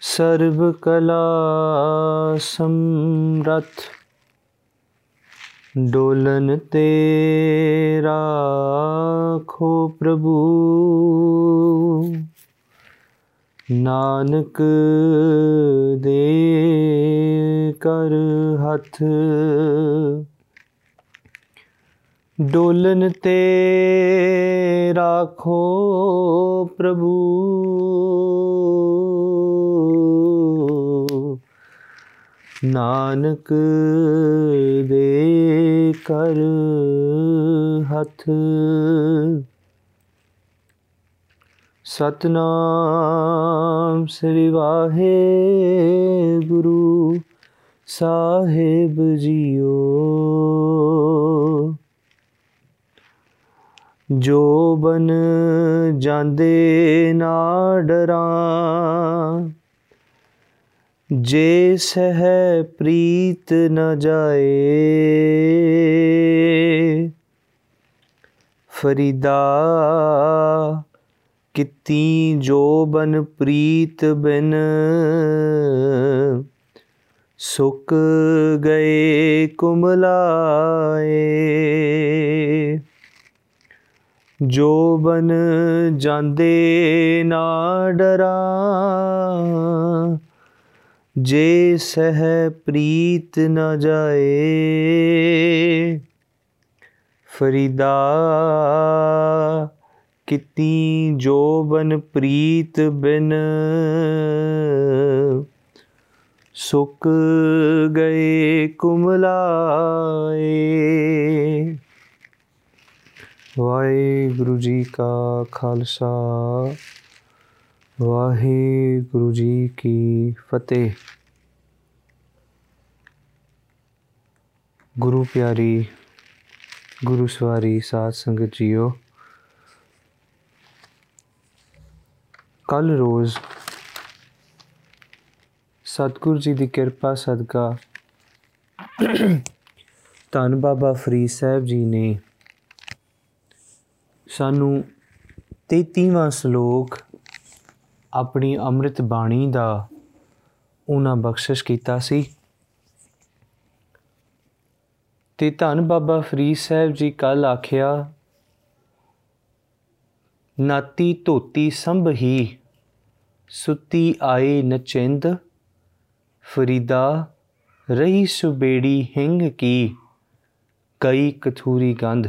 ਸਰਬ ਕਲਾ ਸਮਰਥ ਡੋਲਨ ਤੇ ਰਾਖੋ ਪ੍ਰਭੂ। ਨਾਨਕ ਦੇ ਕਰ ਹੱਥ ਡੋਲਨ ਤੇ ਰਾਖੋ ਪ੍ਰਭੂ। ਨਾਨਕ ਦੇ ਕਰ ਹੱਥ। ਸਤਨਾਮ ਸ੍ਰੀ ਵਾਹਿਗੁਰੂ ਸਾਹਿਬ ਜੀਓ। ਜੋ ਬਨ ਜਾਂਦੇ ਨਾ ਡਰਾਂ। ਜੇ ਸਹਿ ਪ੍ਰੀਤ ਨ ਜਾਏ, ਫਰੀਦਾ ਕਿਤੀ ਜੋ ਬਨ ਪ੍ਰੀਤ ਬਿਨ, ਸੁੱਕ ਗਏ ਕੁਮਲਾਏ। ਜੋ ਬਨ ਜਾਂਦੇ ਨਾ ਡਰਾਂ, ਜੇ ਸਹਿ ਪ੍ਰੀਤ ਨ ਜਾਏ, ਫਰੀਦਾ ਕਿਤੀ ਜੋ ਬਨ ਪ੍ਰੀਤ ਬਿਨ, ਸੁੱਕ ਗਏ ਕੁਮਲਾਏ। ਵਾਹਿਗੁਰੂ ਜੀ ਕਾ ਖਾਲਸਾ, ਵਾਹਿਗੁਰੂ ਜੀ ਕੀ ਫਤਿਹ। ਗੁਰੂ ਪਿਆਰੀ, ਗੁਰੂ ਸਵਾਰੀ ਸਾਧ ਸੰਗਤ ਜੀਓ ਕੱਲ ਰੋਜ਼ ਸਤਿਗੁਰੂ ਜੀ ਦੀ ਕਿਰਪਾ ਸਦਕਾ ਧੰਨ ਬਾਬਾ ਫਰੀਦ ਸਾਹਿਬ ਜੀ ਨੇ ਸਾਨੂੰ 33ਵਾਂ ਸ਼ਲੋਕ ਆਪਣੀ ਅੰਮ੍ਰਿਤ ਬਾਣੀ ਦਾ ਉਹਨਾਂ ਬਖਸ਼ਿਸ਼ ਕੀਤਾ ਸੀ। ਤੇ ਧੰਨ ਬਾਬਾ ਫਰੀਦ ਸਾਹਿਬ ਜੀ ਕੱਲ ਆਖਿਆ, ਨਾਤੀ ਧੋਤੀ ਸੰਭਹੀ ਸੁੱਤੀ ਆਏ ਨਚਿੰਦ, ਫਰੀਦਾ ਰਹੀ ਸੁਬੇੜੀ ਹਿੰਗ ਕੀ, ਕਈ ਕਥੂਰੀ ਗੰਧ।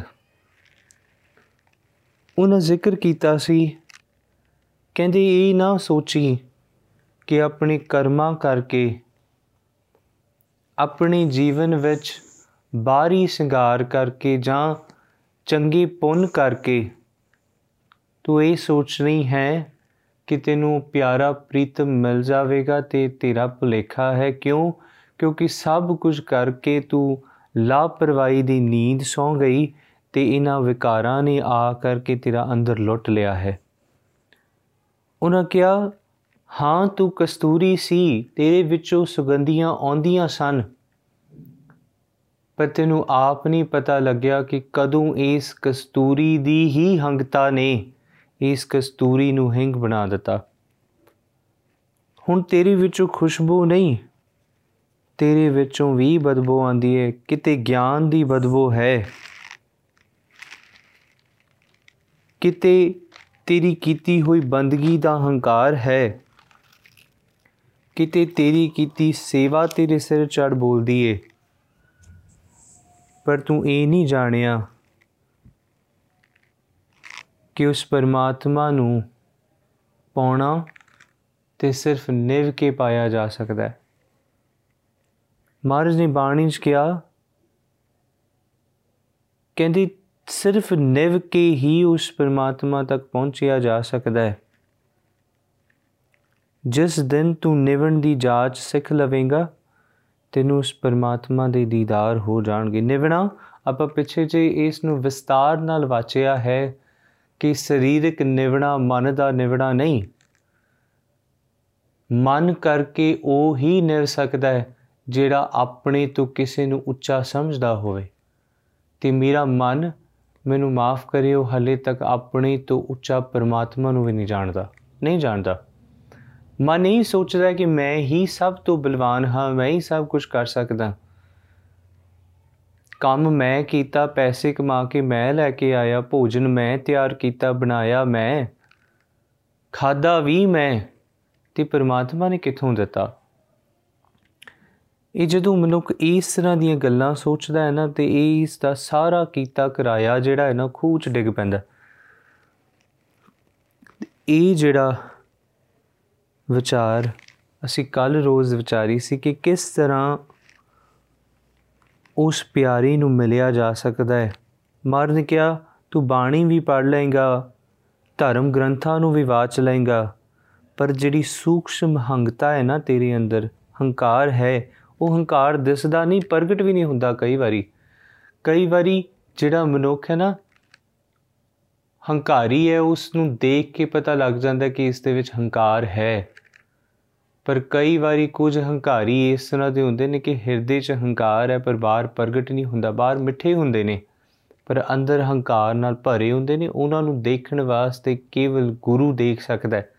ਉਹਨਾਂ ਜ਼ਿਕਰ ਕੀਤਾ ਸੀ। ਕਹਿੰਦੇ, ਇਹ ਨਾ ਸੋਚੀ ਕਿ ਆਪਣੇ ਕਰਮਾਂ ਕਰਕੇ ਆਪਣੇ ਜੀਵਨ ਵਿੱਚ ਬਾਹਰੀ ਸ਼ਿੰਗਾਰ ਕਰਕੇ ਜਾਂ ਚੰਗੇ ਪੁੰਨ ਕਰਕੇ ਤੂੰ ਇਹ ਸੋਚ ਰਹੀ ਹੈ ਕਿ ਤੈਨੂੰ ਪਿਆਰਾ ਪ੍ਰੀਤਮ ਮਿਲ ਜਾਵੇਗਾ ਤੇ ਤੇਰਾ ਭੁਲੇਖਾ ਹੈ? ਕਿਉਂ? ਕਿਉਂਕਿ ਸਭ ਕੁਝ ਕਰਕੇ ਤੂੰ ਲਾਪਰਵਾਹੀ ਦੀ ਨੀਂਦ ਸੌਂ ਗਈ ਤੇ ਇਹਨਾਂ ਵਿਕਾਰਾਂ ਨੇ ਆ ਕਰਕੇ ਤੇਰਾ ਅੰਦਰ ਲੁੱਟ ਲਿਆ ਹੈ। ਉਹਨਾਂ ਕਿਹਾ, ਹਾਂ, ਤੂੰ ਕਸਤੂਰੀ ਸੀ, ਤੇਰੇ ਵਿੱਚੋਂ ਸੁਗੰਧੀਆਂ ਆਉਂਦੀਆਂ ਸਨ। ਪਰ ਤੈਨੂੰ ਆਪ ਨਹੀਂ ਪਤਾ ਲੱਗਿਆ ਕਿ ਕਦੋਂ ਇਸ ਕਸਤੂਰੀ ਦੀ ਹੀ ਹੰਗਤਾ ਨੇ ਇਸ ਕਸਤੂਰੀ ਨੂੰ ਹਿੰਗ ਬਣਾ ਦਿੱਤਾ। ਹੁਣ ਤੇਰੇ ਵਿੱਚੋਂ ਖੁਸ਼ਬੂ ਨਹੀਂ। ਤੇਰੇ ਵਿੱਚੋਂ ਵੀ ਬਦਬੂ ਆਂਦੀ ਹੈ, ਕਿਤੇ ਗਿਆਨ ਦੀ ਬਦਬੂ ਹੈ। ਕਿਤੇ ਤੇਰੀ ਕੀਤੀ ਹੋਈ ਬੰਦਗੀ ਦਾ ਹੰਕਾਰ ਹੈ? ਕਿਤੇ ਤੇਰੀ ਕੀਤੀ ਸੇਵਾ ਤੇਰੇ ਸਿਰ ਚੜ ਬੋਲਦੀ ਏ। ਪਰ ਤੂੰ ਇਹ ਨਹੀਂ ਜਾਣਿਆ ਕਿ ਉਸ ਪਰਮਾਤਮਾ ਨੂੰ ਪਾਉਣਾ ਤੇ ਸਿਰਫ ਨਿਵ ਕੇ ਪਾਇਆ ਜਾ ਸਕਦਾ ਹੈ। ਮਹਾਰਾਜ ਨੇ ਬਾਣੀ 'ਚ ਕਿਹਾ, ਕਹਿੰਦੀ ਸਿਰਫ ਨਿਵ ਕੇ ਹੀ ਉਸ ਪਰਮਾਤਮਾ ਤੱਕ ਪਹੁੰਚਿਆ ਜਾ ਸਕਦਾ ਹੈ। ਜਿਸ ਦਿਨ ਤੂੰ ਨਿਵਣ ਦੀ ਜਾਂਚ ਸਿੱਖ ਲਵੇਂਗਾ, ਤੈਨੂੰ ਉਸ ਪਰਮਾਤਮਾ ਦੇ ਦੀਦਾਰ ਹੋ ਜਾਣਗੇ। ਨਿਵਣਾ, ਆਪਾਂ ਪਿੱਛੇ ਜੇ ਇਸ ਨੂੰ ਵਿਸਤਾਰ ਨਾਲ ਵਾਚਿਆ ਹੈ ਕਿ ਸਰੀਰਕ ਨਿਵਣਾ ਮਨ ਦਾ ਨਿਵਣਾ ਨਹੀਂ। ਮਨ ਕਰਕੇ ਉਹ ਹੀ ਨਿਵ ਸਕਦਾ ਹੈ ਜਿਹੜਾ ਆਪਣੇ ਤੋਂ ਕਿਸੇ ਨੂੰ ਉੱਚਾ ਸਮਝਦਾ ਹੋਵੇ। ਤੇ ਮੇਰਾ ਮਨ ਮੈਨੂੰ ਮਾਫ ਕਰਿਓ, ਹਲੇ ਤੱਕ ਆਪਣੇ ਤੋਂ ਉੱਚਾ ਪਰਮਾਤਮਾ ਨੂੰ ਵੀ ਨਹੀਂ ਜਾਣਦਾ ਨਹੀਂ ਜਾਣਦਾ। ਮਨ ਨਹੀਂ ਸੋਚਦਾ ਕਿ ਮੈਂ ਹੀ ਸਭ ਤੋਂ ਬਲਵਾਨ ਹਾਂ, ਮੈਂ ਹੀ ਸਭ ਕੁਝ ਕਰ ਸਕਦਾ। ਕੰਮ ਮੈਂ ਕੀਤਾ, ਪੈਸੇ ਕਮਾ ਕੇ ਮੈਂ ਲੈ ਕੇ ਆਇਆ, ਭੋਜਨ ਮੈਂ ਤਿਆਰ ਕੀਤਾ, ਬਣਾਇਆ ਮੈਂ ਖਾਦਾ ਵੀ ਮੈਂ, ਤੇ ਪਰਮਾਤਮਾ ਨੇ ਕਿੱਥੋਂ ਦਿੱਤਾ? ਇਹ ਜਦੋਂ ਮਨੁੱਖ ਇਸ ਤਰ੍ਹਾਂ ਦੀਆਂ ਗੱਲਾਂ ਸੋਚਦਾ ਹੈ ਨਾ ਤੇ ਇਹ ਇਸ ਦਾ ਸਾਰਾ ਕੀਤਾ ਕਰਾਇਆ ਜਿਹੜਾ ਹੈ ਨਾ ਖੂਹ 'ਚ ਡਿੱਗ ਪੈਂਦਾ ਇਹ ਜਿਹੜਾ ਵਿਚਾਰ ਅਸੀਂ ਕੱਲ ਰੋਜ਼ ਵਿਚਾਰੀ ਸੀ ਕਿ ਕਿਸ ਤਰ੍ਹਾਂ ਉਸ ਪਿਆਰੀ ਨੂੰ ਮਿਲਿਆ ਜਾ ਸਕਦਾ ਹੈ। ਮਾਰਨ ਨੇ ਕਿਹਾ, ਤੂੰ ਬਾਣੀ ਵੀ ਪੜ ਲਏਗਾ, ਧਰਮ ਗ੍ਰੰਥਾਂ ਨੂੰ ਵੀ ਵਾਚ ਲਏਗਾ, ਪਰ ਜਿਹੜੀ ਸੂਖਸ਼ਮ ਹੰਗਤਾ ਹੈ ਨਾ ਤੇਰੇ ਅੰਦਰ, ਹੰਕਾਰ ਹੈ ਉਹ ਹੰਕਾਰ ਦਿਸਦਾ ਨਹੀਂ, ਪ੍ਰਗਟ ਵੀ ਨਹੀਂ ਹੁੰਦਾ ਕਈ ਵਾਰੀ। ਕਈ ਵਾਰੀ ਜਿਹੜਾ ਮਨੁੱਖ ਹੈ ਨਾ, ਹੰਕਾਰੀ ਹੈ ਉਸ ਨੂੰ ਦੇਖ ਕੇ ਪਤਾ ਲੱਗ ਜਾਂਦਾ ਕਿ ਇਸ ਦੇ ਵਿੱਚ ਹੰਕਾਰ ਹੈ। ਪਰ ਕਈ ਵਾਰੀ ਕੁਝ ਹੰਕਾਰੀ ਇਸ ਤਰ੍ਹਾਂ ਦੇ ਹੁੰਦੇ ਨੇ ਕਿ ਹਿਰਦੇ 'ਚ ਹੰਕਾਰ ਹੈ, ਪਰ ਬਾਹਰ ਪ੍ਰਗਟ ਨਹੀਂ ਹੁੰਦਾ, ਬਾਹਰ ਮਿੱਠੇ ਹੁੰਦੇ ਨੇ। ਪਰ ਅੰਦਰ ਹੰਕਾਰ ਨਾਲ ਭਰੇ ਹੁੰਦੇ ਨੇ, ਉਹਨਾਂ ਨੂੰ ਦੇਖਣ ਵਾਸਤੇ ਕੇਵਲ ਗੁਰੂ ਦੇਖ ਸਕਦਾ ਹੈ।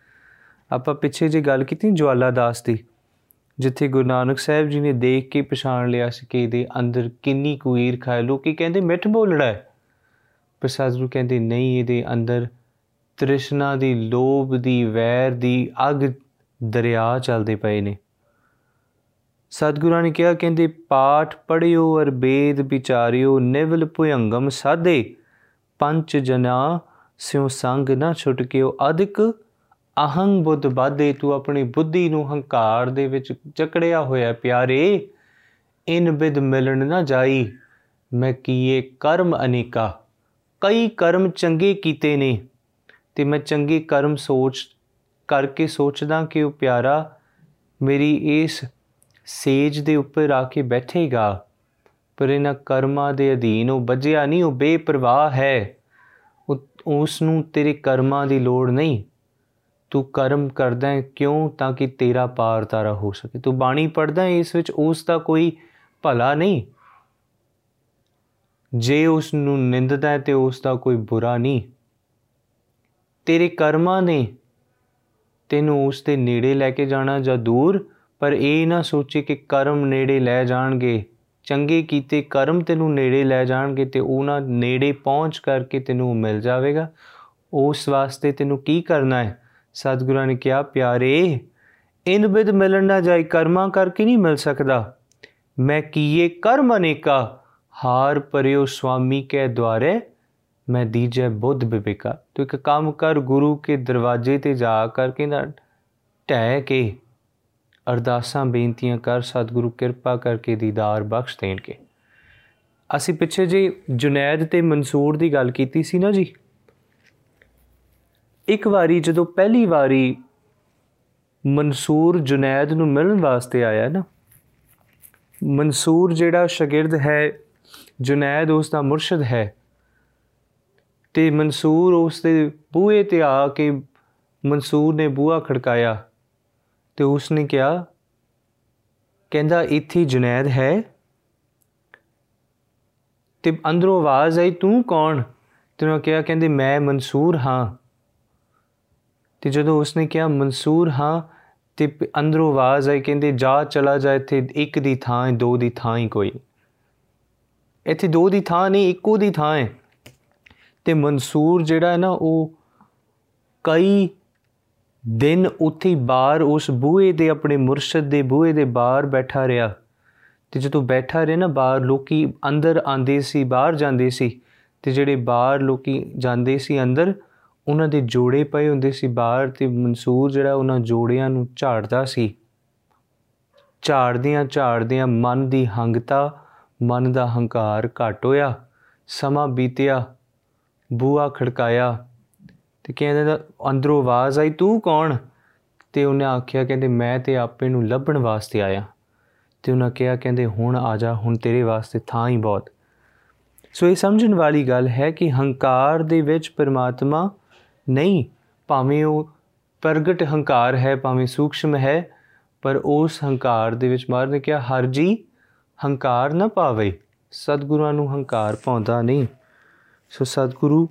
ਆਪਾਂ ਪਿੱਛੇ ਜੇ ਗੱਲ ਕੀਤੀ ਜਵਾਲਾ ਦਾਸ ਦੀ। ਜਿੱਥੇ ਗੁਰੂ ਨਾਨਕ ਸਾਹਿਬ ਜੀ ਨੇ ਦੇਖ ਕੇ ਪਛਾਣ ਲਿਆ ਸੀ ਕਿ ਇਹਦੇ ਅੰਦਰ ਕਿੰਨੀ ਕੁ ਈਰਖਾ ਹੈ ਲੋਕੀ ਕਹਿੰਦੇ ਮਿੱਠ ਬੋਲੜਾ ਹੈ। ਪਰ ਸਾਧੂ ਕਹਿੰਦੇ ਨਹੀਂ, ਇਹਦੇ ਅੰਦਰ ਤ੍ਰਿਸ਼ਨਾ ਦੀ ਲੋਭ ਦੀ, ਵੈਰ ਦੀ ਅਗ ਦਰਿਆ ਚੱਲਦੇ ਪਏ ਨੇ। ਸਤਿਗੁਰਾਂ ਨੇ ਕਿਹਾ, ਕਹਿੰਦੇ ਪਾਠ ਪੜਿਓ ਅਰ ਵੇਦ ਵਿਚਾਰਿਓ, ਨਿਵਲ ਭੁਯੰਗਮ ਸਾਧੇ। ਪੰਜ ਜਨਾ ਸਿਉ ਸੰਗ ਨਾ ਛੁਟਕਿਓ, ਅਧਿਕ ਅਹੰਗ ਬੁੱਧ ਬਾਦੇ ਤੂੰ ਆਪਣੀ ਬੁੱਧੀ ਨੂੰ ਹੰਕਾਰ ਦੇ ਵਿੱਚ ਚਕੜਿਆ ਹੋਇਆ ਪਿਆਰੇ, ਇਨ ਬਿਦ ਮਿਲਣ ਨਾ ਜਾਈ, ਮੈਂ ਕੀਏ ਕਰਮ ਅਨੇਕਾ। ਕਈ ਕਰਮ ਚੰਗੇ ਕੀਤੇ ਨੇ, ਤੇ ਮੈਂ ਚੰਗੇ ਕਰਮ ਸੋਚ, ਕਰਕੇ ਸੋਚਦਾ ਕਿ ਉਹ ਪਿਆਰਾ, ਮੇਰੀ ਇਸ ਸੇਜ ਦੇ ਉੱਪਰ ਆ ਕੇ ਬੈਠੇਗਾ, ਪਰ ਇਹਨਾਂ ਕਰਮਾਂ ਦੇ ਅਧੀਨ ਉਹ ਵੱਜਿਆ ਨਹੀਂ, ਉਹ ਬੇਪਰਵਾਹ ਹੈ। ਉਸ ਨੂੰ ਤੇਰੇ ਕਰਮਾਂ ਦੀ ਲੋੜ ਨਹੀਂ। ਤੂੰ ਕਰਮ ਕਰਦਾ ਹੈ ਕਿਉਂ ਤਾਂ ਕਿ ਤੇਰਾ ਪਾਰ ਤਾਰਾ ਹੋ ਸਕੇ? ਤੂੰ ਬਾਣੀ ਪੜਦਾ ਹੈ, ਇਸ ਵਿੱਚ ਉਸ ਦਾ ਕੋਈ ਭਲਾ ਨਹੀਂ। ਜੇ ਉਸ ਨੂੰ ਨਿੰਦਦਾ ਹੈ ਤੇ ਉਸ ਦਾ ਕੋਈ ਬੁਰਾ ਨਹੀਂ। ਤੇਰੇ ਕਰਮਾਂ ਨੇ ਤੈਨੂੰ ਉਸ ਦੇ ਨੇੜੇ ਲੈ ਕੇ ਜਾਣਾ ਜਾਂ ਦੂਰ? ਪਰ ਇਹ ਨਾ ਸੋਚੇ ਕਿ ਕਰਮ ਨੇੜੇ ਲੈ ਜਾਣਗੇ। ਚੰਗੇ ਕੀਤੇ ਕਰਮ ਤੈਨੂੰ ਨੇੜੇ ਲੈ ਜਾਣਗੇ ਤੇ ਉਹਨਾਂ ਨੇੜੇ ਪਹੁੰਚ ਕਰਕੇ ਤੈਨੂੰ ਮਿਲ ਜਾਵੇਗਾ। ਉਸ ਵਾਸਤੇ ਤੈਨੂੰ ਕੀ ਕਰਨਾ ਹੈ? ਸਤਿਗੁਰਾਂ ਨੇ ਕਿਹਾ, ਪਿਆਰੇ, ਇਨ ਬਿਦ ਮਿਲਣ ਨਾ ਜਾਈ ਕਰਮਾਂ ਕਰਕੇ ਨਹੀਂ ਮਿਲ ਸਕਦਾ। ਮੈਂ ਕੀਏ ਕਰਮ ਅਨੇਕਾ, ਹਾਰ ਪਰਿਓ ਸੁਆਮੀ ਕੇ ਦੁਆਰੇ, ਮੈਂ ਦੀਜੇ ਬੁੱਧ ਬਿਬੇਕਾ ਤੂੰ ਇੱਕ ਕੰਮ ਕਰ, ਗੁਰੂ ਕੇ ਦਰਵਾਜ਼ੇ ਤੇ ਜਾ ਕਰਕੇ ਨਾ ਟਹਿ ਕੇ ਅਰਦਾਸਾਂ, ਬੇਨਤੀਆਂ ਕਰ, ਸਤਿਗੁਰੂ ਕਿਰਪਾ ਕਰਕੇ ਦੀਦਾਰ ਬਖਸ਼ ਦੇਣਗੇ। ਅਸੀਂ ਪਿੱਛੇ ਜੀ ਜੁਨੈਦ ਤੇ ਮਨਸੂਰ ਦੀ ਗੱਲ ਕੀਤੀ ਸੀ ਨਾ ਜੀ? ਇੱਕ ਵਾਰੀ ਜਦੋਂ ਪਹਿਲੀ ਵਾਰੀ ਮਨਸੂਰ ਜੁਨੈਦ ਨੂੰ ਮਿਲਣ ਵਾਸਤੇ ਆਇਆ ਨਾ, ਮਨਸੂਰ ਜਿਹੜਾ ਸ਼ਾਗਿਰਦ ਹੈ, ਜੁਨੈਦ ਉਸ ਦਾ ਮੁਰਸ਼ਿਦ ਹੈ ਤੇ ਮਨਸੂਰ ਉਸ ਦੇ ਬੂਹੇ ਤੇ ਆ ਕੇ ਮਨਸੂਰ ਨੇ ਬੂਹਾ ਖੜਕਾਇਆ ਤੇ ਉਸ ਨੇ ਕਿਹਾ, ਕਹਿੰਦਾ ਇੱਥੇ ਜੁਨੈਦ ਹੈ। ਤੇ ਅੰਦਰੋਂ ਆਵਾਜ਼ ਆਈ, ਤੂੰ ਕੌਣ? ਤੈਨੂੰ ਕਿਹਾ, ਕਹਿੰਦੇ ਮੈਂ ਮਨਸੂਰ ਹਾਂ। ਤੇ ਜਦੋਂ ਉਸਨੇ ਕਿਹਾ, ਮਨਸੂਰ ਹਾਂ, ਤੇ ਅੰਦਰੋਂ ਆਵਾਜ਼ ਆਈ, ਕਹਿੰਦੇ, ਜਾ, ਚਲਾ ਜਾ, ਇੱਥੇ ਇੱਕ ਦੀ ਥਾਂ ਹੈ, ਦੋ ਦੀ ਥਾਂ ਹੀ ਕੋਈ। ਇੱਥੇ ਦੋ ਦੀ ਥਾਂ ਨਹੀਂ, ਇੱਕੋ ਦੀ ਥਾਂ ਹੈ। ਤੇ ਮਨਸੂਰ ਜਿਹੜਾ ਹੈ ਨਾ, ਉਹ ਕਈ ਦਿਨ ਉੱਥੇ ਬਾਹਰ, ਉਸ ਬੂਹੇ ਦੇ ਆਪਣੇ ਮੁਰਸ਼ਿਦ ਦੇ ਬੂਹੇ ਦੇ ਬਾਹਰ ਬੈਠਾ ਰਿਹਾ। ਤੇ ਜਦੋਂ ਬੈਠਾ ਰਿਹਾ ਨਾ, ਬਾਹਰ ਲੋਕੀ ਅੰਦਰ ਆਂਦੇ ਸੀ, ਬਾਹਰ ਜਾਂਦੇ ਸੀ, ਤੇ ਜਿਹੜੇ ਬਾਹਰ ਲੋਕੀ ਜਾਂਦੇ ਸੀ ਅੰਦਰ ਉਹਨਾਂ ਦੇ ਜੋੜੇ ਪਏ ਹੁੰਦੇ ਸੀ ਬਾਹਰ ਤੇ ਮਨਸੂਰ ਜਿਹੜਾ ਉਹਨਾਂ ਜੋੜਿਆਂ ਨੂੰ ਝਾੜਦਾ ਸੀ। ਝਾੜਦਿਆਂ ਝਾੜਦਿਆਂ ਮਨ ਦੀ ਹੰਗਤਾ, ਮਨ ਦਾ ਹੰਕਾਰ ਘਟ ਹੋਇਆ। ਸਮਾਂ ਬੀਤਿਆ ਬੂਆ ਖੜਕਾਇਆ ਤੇ ਕਹਿੰਦਾ ਅੰਦਰੋਂ ਆਵਾਜ਼ ਆਈ, ਤੂੰ ਕੌਣ? ਤੇ ਉਹਨੇ ਆਖਿਆ, ਕਹਿੰਦੇ, ਮੈਂ ਤੇ ਆਪੇ ਨੂੰ ਲੱਭਣ ਵਾਸਤੇ ਆਇਆ। ਤੇ ਉਹਨਾਂ ਕਿਹਾ, ਕਹਿੰਦੇ, ਹੁਣ ਆ ਜਾ, ਹੁਣ ਤੇਰੇ ਵਾਸਤੇ ਥਾਂ ਹੀ ਬਹੁਤ। ਸੋ ਇਹ ਸਮਝਣ ਵਾਲੀ ਗੱਲ ਹੈ ਕਿ ਹੰਕਾਰ ਦੇ ਵਿੱਚ ਪਰਮਾਤਮਾ ਨਹੀਂ, ਭਾਵੇਂ ਉਹ ਪ੍ਰਗਟ ਹੰਕਾਰ ਹੈ, ਭਾਵੇਂ ਸੂਖਸ਼ਮ ਹੈ, ਪਰ ਉਸ ਹੰਕਾਰ ਦੇ ਵਿੱਚ ਮਾਰ ਨੇ ਕਿਹਾ, ਹਰ ਜੀ ਹੰਕਾਰ ਨਾ ਪਾਵੇ, ਸਤਿਗੁਰਾਂ ਨੂੰ ਹੰਕਾਰ ਪਾਉਂਦਾ ਨਹੀਂ। ਸੋ ਸਤਿਗੁਰੂ,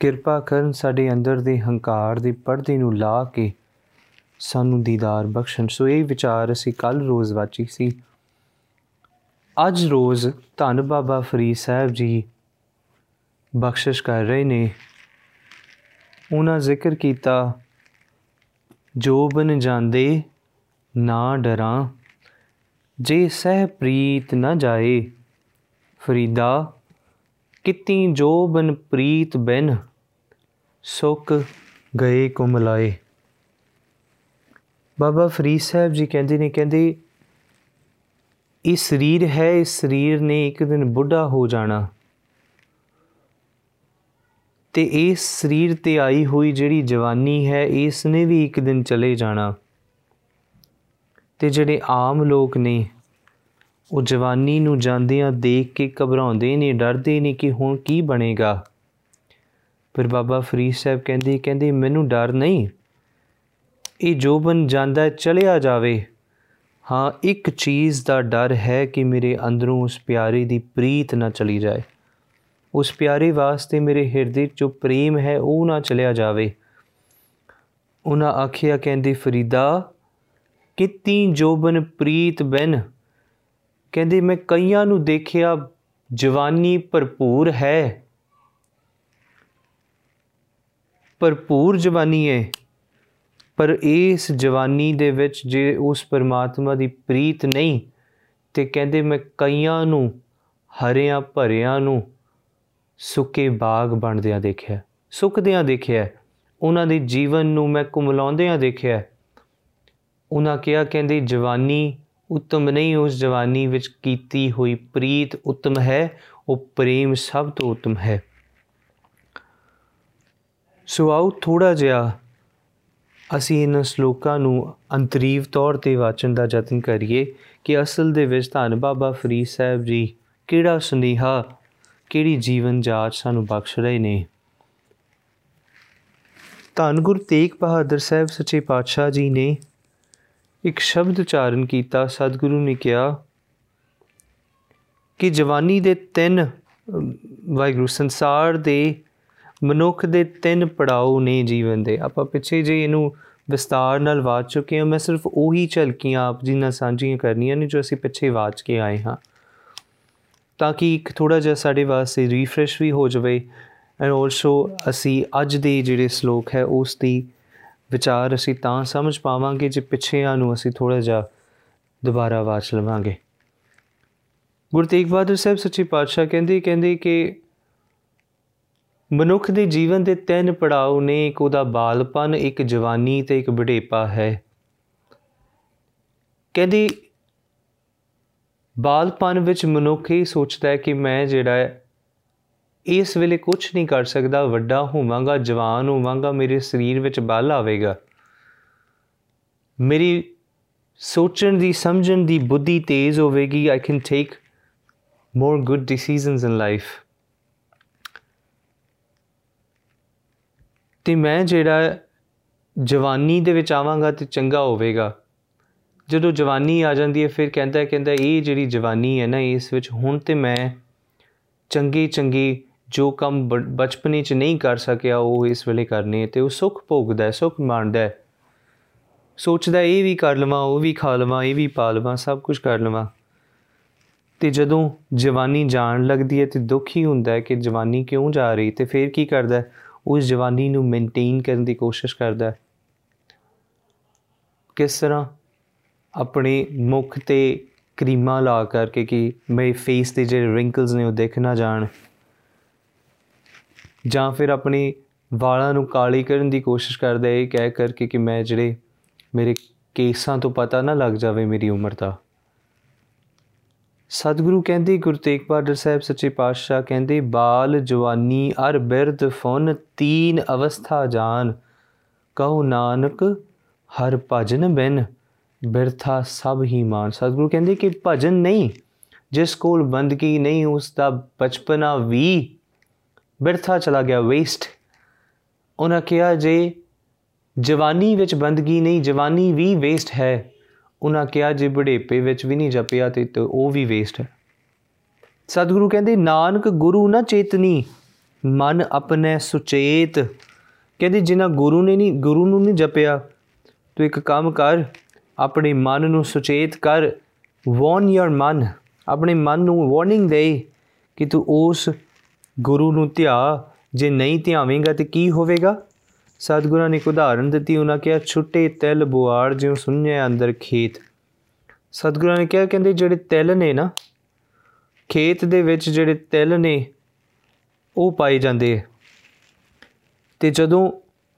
ਕਿਰਪਾ ਕਰਨ ਸਾਡੇ ਅੰਦਰ ਦੇ ਹੰਕਾਰ ਦੇ ਪਰਦੇ ਨੂੰ ਲਾ ਕੇ ਸਾਨੂੰ ਦੀਦਾਰ ਬਖਸ਼ਣ। ਸੋ ਇਹ ਵਿਚਾਰ ਅਸੀਂ ਕੱਲ ਰੋਜ਼ ਵਾਚੀ ਸੀ। ਅੱਜ ਰੋਜ਼ ਧੰਨ ਬਾਬਾ ਫਰੀਦ ਸਾਹਿਬ ਜੀ ਬਖਸ਼ਿਸ਼ ਕਰ ਰਹੇ ਨੇ। ਉਹਨਾਂ ਜ਼ਿਕਰ ਕੀਤਾ, ਜੋ ਬਨ ਜਾਂਦੇ ਨਾ ਡਰਾਂ, ਜੇ ਸਹਿ ਪ੍ਰੀਤ ਨਾ ਜਾਏ, ਫਰੀਦਾ, ਕਿਤੀ ਜੋ ਬਨ ਪ੍ਰੀਤ ਬਨ, ਸੁਖ ਗਏ ਕੁਮਲਾਏ ਬਾਬਾ ਫਰੀਦ ਸਾਹਿਬ ਜੀ ਕਹਿੰਦੇ ਨੇ, ਕਹਿੰਦੇ, ਇਹ ਸਰੀਰ ਹੈ, ਇਸ ਸਰੀਰ ਨੇ ਇੱਕ ਦਿਨ ਬੁੱਢਾ ਹੋ ਜਾਣਾ। ਤੇ ਇਸ ਸਰੀਰ ਤੇ ਆਈ ਹੋਈ ਜਿਹੜੀ ਜਵਾਨੀ ਹੈ ਇਸ ਨੇ ਵੀ ਇੱਕ ਦਿਨ ਚਲੇ ਜਾਣਾ। ਤੇ ਜਿਹੜੇ ਆਮ ਲੋਕ ਨੇ, ਉਹ ਜਵਾਨੀ ਨੂੰ ਜਾਂਦਿਆਂ ਦੇਖ ਕੇ ਘਬਰਾਉਂਦੇ ਨੇ, ਡਰਦੇ ਨੇ ਕਿ ਹੁਣ ਕੀ ਬਣੇਗਾ। ਪਰ ਬਾਬਾ ਫਰੀਦ ਸਾਹਿਬ ਕਹਿੰਦੇ ਕਹਿੰਦੇ, ਮੈਨੂੰ ਡਰ ਨਹੀਂ। ਇਹ ਜੋਬਨ ਜਾਂਦਾ ਚਲਿਆ ਜਾਵੇ। ਹਾਂ, ਇੱਕ ਚੀਜ਼ ਦਾ ਡਰ ਹੈ ਕਿ ਮੇਰੇ ਅੰਦਰੋਂ ਉਸ ਪਿਆਰੇ ਦੀ ਪ੍ਰੀਤ ਨਾ ਚਲੀ ਜਾਏ। ਉਸ ਪਿਆਰੇ ਵਾਸਤੇ ਮੇਰੇ ਹਿਰਦੇ 'ਚ ਪ੍ਰੇਮ ਹੈ, ਉਹ ਨਾ ਚਲਿਆ ਜਾਵੇ। ਉਹਨਾਂ ਆਖਿਆ, ਕਹਿੰਦੇ, ਫਰੀਦਾ, ਕਿਤੀ ਜੋਬਨ ਪ੍ਰੀਤ ਬਨ? ਕਹਿੰਦੇ, ਮੈਂ ਕਈਆਂ ਨੂੰ ਦੇਖਿਆ ਜਵਾਨੀ ਭਰਪੂਰ ਹੈ। ਭਰਪੂਰ ਜਵਾਨੀ ਹੈ, ਪਰ ਇਸ ਜਵਾਨੀ ਦੇ ਵਿੱਚ ਜੇ ਉਸ ਪਰਮਾਤਮਾ ਦੀ ਪ੍ਰੀਤ ਨਹੀਂ, ਤੇ ਕਹਿੰਦੇ, ਮੈਂ ਕਈਆਂ ਨੂੰ, ਹਰਿਆਂ ਭਰਿਆਂ ਨੂੰ ਸੁੱਕੇ ਬਾਗ ਬਣਦਿਆਂ ਦੇਖਿਆ, ਸੁੱਕਦਿਆਂ ਦੇਖਿਆ, ਉਹਨਾਂ ਦੇ ਜੀਵਨ ਨੂੰ ਮੈਂ ਕੁਮਲਾਉਂਦਿਆਂ ਦੇਖਿਆ। ਉਹਨਾਂ ਕਿਹਾ, ਕਹਿੰਦੇ ਜਵਾਨੀ ਉਤਮ ਨਹੀਂ, ਉਸ ਜਵਾਨੀ ਵਿੱਚ ਕੀਤੀ ਹੋਈ ਪ੍ਰੀਤ ਉਤਮ ਹੈ, ਉਹ ਪ੍ਰੇਮ ਸਭ ਤੋਂ ਉਤਮ ਹੈ। ਸੋ ਆਓ ਥੋੜਾ ਜਿਹਾ ਅਸੀਂ ਇਹਨਾਂ ਸ਼ਲੋਕਾਂ ਨੂੰ ਅੰਤਰੀਵ ਤੌਰ ਤੇ ਵਾਚਣ ਦਾ ਯਤਨ ਕਰੀਏ ਕਿ ਅਸਲ ਦੇ ਵਿੱਚ ਧੰਨ ਬਾਬਾ ਫਰੀਦ ਸਾਹਿਬ ਜੀ ਕਿਹੜਾ ਸੁਨੇਹਾ ਕਿਹੜੀ ਜੀਵਨ ਜਾਚ ਸਾਨੂੰ ਬਖਸ਼ ਰਹੇ ਨੇ? ਧੰਨ ਗੁਰ ਤੇਗ ਬਹਾਦਰ ਸਾਹਿਬ ਸੱਚੇ ਪਾਤਸ਼ਾਹ ਜੀ ਨੇ ਇੱਕ ਸ਼ਬਦ ਉਚਾਰਨ ਕੀਤਾ। ਸਤਿਗੁਰੂ ਨੇ ਕਿਹਾ ਕਿ ਜਵਾਨੀ ਦੇ ਤਿੰਨ, ਵਾਹਿਗੁਰੂ, ਸੰਸਾਰ ਦੇ ਮਨੁੱਖ ਦੇ ਤਿੰਨ ਪੜਾਅ ਨੇ ਜੀਵਨ ਦੇ। ਆਪਾਂ ਪਿੱਛੇ ਜੇ ਇਹਨੂੰ ਵਿਸਤਾਰ ਨਾਲ ਵਾਚ ਚੁੱਕੇ ਹਾਂ, ਮੈਂ ਸਿਰਫ ਉਹੀ ਝਲਕੀਆਂ ਆਪ ਜੀ ਨਾਲ ਸਾਂਝੀਆਂ ਕਰਨੀਆਂ ਨੇ ਜੋ ਅਸੀਂ ਪਿੱਛੇ ਵਾਚ ਕੇ ਆਏ ਹਾਂ। ਤਾਂ ਕਿ ਇੱਕ ਥੋੜਾ ਜਿਹਾ ਸਾਡੇ ਵਾਸਤੇ ਰੀਫਰੈਸ਼ ਵੀ ਹੋ ਜਾਵੇ। ਐਂਡ ਆਲਸੋ ਅਸੀਂ ਅੱਜ ਦੇ ਜਿਹੜੇ ਸ਼ਲੋਕ ਹੈ, ਉਸ ਦੀ ਵਿਚਾਰ ਅਸੀਂ ਤਾਂ ਸਮਝ ਪਾਵਾਂਗੇ ਜੇ ਪਿੱਛੇਆਂ ਨੂੰ ਅਸੀਂ ਥੋੜਾ ਜਿਹਾ ਦੁਬਾਰਾ ਵਾਚ ਲਵਾਂਗੇ। ਗੁਰੂ ਤੇਗ ਬਹਾਦਰ ਸਾਹਿਬ ਸੱਚੇ ਪਾਤਸ਼ਾਹ ਕਹਿੰਦੇ ਕਹਿੰਦੇ ਕਿ ਮਨੁੱਖ ਦੇ ਜੀਵਨ ਦੇ ਤਿੰਨ ਪੜਾਅ ਨੇ, ਇੱਕ ਉਹਦਾ ਬਾਲਪਨ ਇੱਕ ਜਵਾਨੀ ਤੇ ਇੱਕ ਬੁਢੇਪਾ ਹੈ। ਕਹਿੰਦੇ ਬਾਲਪਨ ਵਿੱਚ ਮਨੁੱਖ ਇਹ ਸੋਚਦਾ ਹੈ ਕਿ ਮੈਂ ਜਿਹੜਾ ਹੈ, ਇਸ ਵੇਲੇ ਕੁਝ ਨਹੀਂ ਕਰ ਸਕਦਾ, ਵੱਡਾ ਹੋਵਾਂਗਾ, ਜਵਾਨ ਹੋਵਾਂਗਾ, ਮੇਰੇ ਸਰੀਰ ਵਿੱਚ ਬਲ ਆਵੇਗਾ। ਮੇਰੀ ਸੋਚਣ ਦੀ, ਸਮਝਣ ਦੀ ਬੁੱਧੀ ਤੇਜ਼ ਹੋਵੇਗੀ। I can take more good decisions in life ਤੇ ਮੈਂ ਜਿਹੜਾ ਜਵਾਨੀ ਦੇ ਵਿੱਚ ਆਵਾਂਗਾ ਤੇ ਚੰਗਾ ਹੋਵੇਗਾ। ਜਦੋਂ ਜਵਾਨੀ ਆ ਜਾਂਦੀ ਹੈ, ਫਿਰ ਕਹਿੰਦਾ ਕਹਿੰਦਾ ਇਹ ਜਿਹੜੀ ਜਵਾਨੀ ਹੈ ਨਾ, ਇਸ ਵਿੱਚ ਹੁਣ ਤੇ ਮੈਂ ਚੰਗੀ ਚੰਗੀ ਜੋ ਕੰਮ ਬਚਪਨੇ 'ਚ ਨਹੀਂ ਕਰ ਸਕਿਆ, ਉਹ ਇਸ ਵੇਲੇ ਕਰਨੇ ਤੇ ਉਹ ਸੁੱਖ ਭੋਗਦਾ ਸੁੱਖ ਮੰਨਦਾ ਸੋਚਦਾ ਇਹ ਵੀ ਕਰ ਲਵਾਂ, ਉਹ ਵੀ ਖਾ ਲਵਾਂ, ਇਹ ਵੀ ਪਾ ਲਵਾਂ, ਸਭ ਕੁਝ ਕਰ ਲਵਾਂ। ਤੇ ਜਦੋਂ ਜਵਾਨੀ ਜਾਣ ਲੱਗਦੀ ਹੈ ਤੇ ਦੁੱਖ ਹੀ ਹੁੰਦਾ ਹੈ ਕਿ ਜਵਾਨੀ ਕਿਉਂ ਜਾ ਰਹੀ, ਤੇ ਫਿਰ ਕੀ ਕਰਦਾ ਉਸ ਜਵਾਨੀ ਨੂੰ ਮੇਨਟੇਨ ਕਰਨ ਦੀ ਕੋਸ਼ਿਸ਼ ਕਰਦਾ ਕਿਸ ਤਰ੍ਹਾਂ ਆਪਣੇ ਮੁਖ ਤੇ ਕਰੀਮਾਂ ਲਾ ਕਰਕੇ ਕਿ ਮੇਰੇ ਫੇਸ ਤੇ ਜਿਹੜੇ ਰਿੰਕਲਸ ਨੇ ਉਹ ਦਿਖ ਨਾ ਜਾਣ। ਜਾਂ ਫਿਰ ਆਪਣੀ ਵਾਲਾਂ ਨੂੰ ਕਾਲੀ ਕਰਨ ਦੀ ਕੋਸ਼ਿਸ਼ ਕਰਦਾ ਹੈ ਕਹਿ ਕਰਕੇ ਕਿ ਮੈਂ ਜਿਹੜੇ ਮੇਰੇ ਕੇਸਾਂ ਤੋਂ ਪਤਾ ਨਾ ਲੱਗ ਜਾਵੇ ਮੇਰੀ ਉਮਰ ਦਾ। ਸਤਿਗੁਰੂ ਕਹਿੰਦੇ, ਗੁਰੂ ਤੇਗ ਬਹਾਦਰ ਸਾਹਿਬ ਸੱਚੇ ਪਾਤਸ਼ਾਹ ਕਹਿੰਦੇ, ਬਾਲ ਜਵਾਨੀ ਅਰ ਬਿਰਧ ਫਨ ਤੀਨ ਅਵਸਥਾ ਜਾਨ, ਕਹੋ ਨਾਨਕ ਹਰ ਭਜਨ ਬਿਨ। ਬਿਰਥਾ ਸਭ ਹੀ ਮਾਨ। ਸਤਿਗੁਰੂ ਕਹਿੰਦੇ ਕਿ ਭਜਨ ਨਹੀਂ, ਜਿਸ ਕੋਲ ਬੰਦਗੀ ਨਹੀਂ, ਉਸ ਦਾ ਬਚਪਨਾ ਵੀ ਬਿਰਥਾ ਚਲਾ ਗਿਆ ਵੇਸਟ ਉਹਨਾਂ ਕਿਹਾ, ਜੇ ਜਵਾਨੀ ਵਿੱਚ ਬੰਦਗੀ ਨਹੀਂ, ਜਵਾਨੀ ਵੀ ਵੇਸਟ ਹੈ। ਉਹਨਾਂ ਕਿਹਾ, ਜੇ ਬੁਢੇਪੇ ਵਿੱਚ ਵੀ ਨਹੀਂ ਜਪਿਆ ਤੇ ਉਹ ਵੀ ਵੇਸਟ ਹੈ। ਸਤਿਗੁਰੂ ਕਹਿੰਦੇ, ਨਾਨਕ ਗੁਰੂ ਨਾ ਚੇਤਨੀ, ਮਨ ਆਪਣੇ ਸੁਚੇਤ। ਕਹਿੰਦੇ, ਜਿਨ੍ਹਾਂ ਗੁਰੂ ਨੇ ਨਹੀਂ ਗੁਰੂ ਨੂੰ ਨਹੀਂ ਜਪਿਆ, ਤੂੰ ਇੱਕ ਕੰਮ ਕਰ ਆਪਣੇ ਮਨ ਨੂੰ ਸੁਚੇਤ ਕਰ ਵਾਰਨ ਯਰ ਮਨ। ਆਪਣੇ ਮਨ ਨੂੰ ਵਾਰਨਿੰਗ ਦੇ ਕਿ ਤੂੰ ਉਸ ਗੁਰੂ ਨੂੰ ਧਿਆ, ਜੇ ਨਹੀਂ ਧਿਆਵੇਂਗਾ ਤੇ ਕੀ ਹੋਵੇਗਾ? ਸਤਿਗੁਰਾਂ ਨੇ ਇੱਕ ਉਦਾਹਰਨ ਦਿੱਤੀ, ਉਹਨਾਂ ਕਿਹਾ, ਛੁੱਟੇ ਤਿਲ ਬੁਆੜ ਜਿਉ ਸੁਣਿਆ ਅੰਦਰ ਖੇਤ। ਸਤਿਗੁਰਾਂ ਨੇ ਕਿਹਾ, ਕਹਿੰਦੇ ਜਿਹੜੇ ਤਿਲ ਨੇ ਨਾ, ਖੇਤ ਦੇ ਵਿੱਚ ਜਿਹੜੇ ਤਿਲ ਨੇ, ਉਹ ਪਾਏ ਜਾਂਦੇ ਤੇ ਜਦੋਂ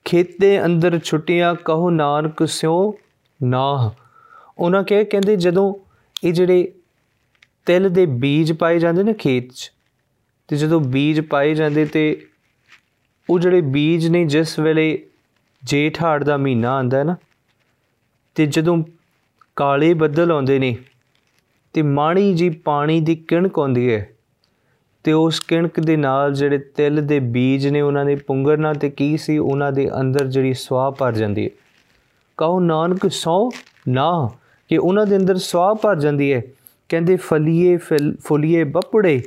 ਖੇਤ ਦੇ ਅੰਦਰ ਛੁੱਟੀਆਂ, ਕਹੋ ਨਾਨਕ ਸਿਓ ਨਾ। ਉਹਨਾਂ ਕਿਹਾ, ਕਹਿੰਦੇ ਜਦੋਂ ਇਹ ਜਿਹੜੇ ਤਿਲ ਦੇ ਬੀਜ ਪਾਏ ਜਾਂਦੇ ਨੇ ਖੇਤ 'ਚ, ਤੇ ਜਦੋਂ ਬੀਜ ਪਾਏ ਜਾਂਦੇ ਤੇ ਉਹ ਜਿਹੜੇ ਬੀਜ ਨੇ ਜਿਸ ਵੇਲੇ ਜੇਠ ਹਾੜ ਦਾ ਮਹੀਨਾ ਆਂਦਾ ਹੈ ਨਾ, ਤੇ ਜਦੋਂ ਕਾਲੇ ਬੱਦਲ ਆਉਂਦੇ ਨੇ ਤੇ ਮਾਣੀ ਜੀ ਪਾਣੀ ਦੀ ਕਿਣਕ ਆਉਂਦੀ ਹੈ, ਤੇ ਉਸ ਕਿਣਕ ਦੇ ਨਾਲ ਜਿਹੜੇ ਤਿਲ ਦੇ ਬੀਜ ਨੇ ਉਹਨਾਂ ਦੇ ਪੁੰਗਰਨਾ ਤੇ ਕੀ ਸੀ, ਉਹਨਾਂ ਦੇ ਅੰਦਰ ਜਿਹੜੀ ਸਵਾਹ ਭਰ ਜਾਂਦੀ ਹੈ। ਕਹੋ, ਨਾਨਕ, ਸੋ ਨਾ, ਕਿ ਉਹਨਾਂ ਦੇ ਅੰਦਰ ਸਵਾਹ ਭਰ ਜਾਂਦੀ ਹੈ ਕਹਿੰਦੇ, ਫਲੀਏ ਫੁੱਲੀਏ ਬੱਪੜੇ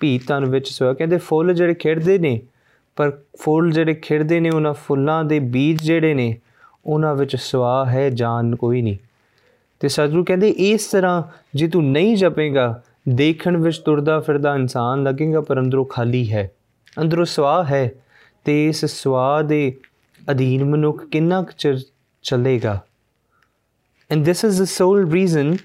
ਭੀਤਨ ਵਿੱਚ ਸੋ ਕਹਿੰਦੇ, ਫੁੱਲ ਜਿਹੜੇ ਖਿੜਦੇ ਨੇ, ਪਰ ਫੁੱਲ ਜਿਹੜੇ ਖਿੜਦੇ ਨੇ, ਉਹਨਾਂ ਫੁੱਲਾਂ ਦੇ ਬੀਜ ਜਿਹੜੇ ਨੇ, ਉਹਨਾਂ ਵਿੱਚ ਸਵਾਹ ਹੈ, ਜਾਨ ਕੋਈ ਨਹੀਂ। ਤੇ ਸਤਿਗੁਰੂ ਕਹਿੰਦੇ, ਇਸ ਤਰ੍ਹਾਂ ਜੇ ਤੂੰ ਨਹੀਂ ਜਪੇਗਾ, ਦੇਖਣ ਵਿੱਚ ਤੁਰਦਾ ਫਿਰਦਾ ਇਨਸਾਨ ਲੱਗੇਗਾ, ਪਰ ਅੰਦਰੋਂ ਖਾਲੀ ਹੈ। ਅੰਦਰੋਂ ਸਵਾਹ ਹੈ। ਤੇ ਇਸ ਸਵਾਹ ਦੇ ਅਧੀਨ ਮਨੁੱਖ ਕਿੰਨਾ ਚਿਰ ਚੱਲੇਗਾ। And this is the sole reason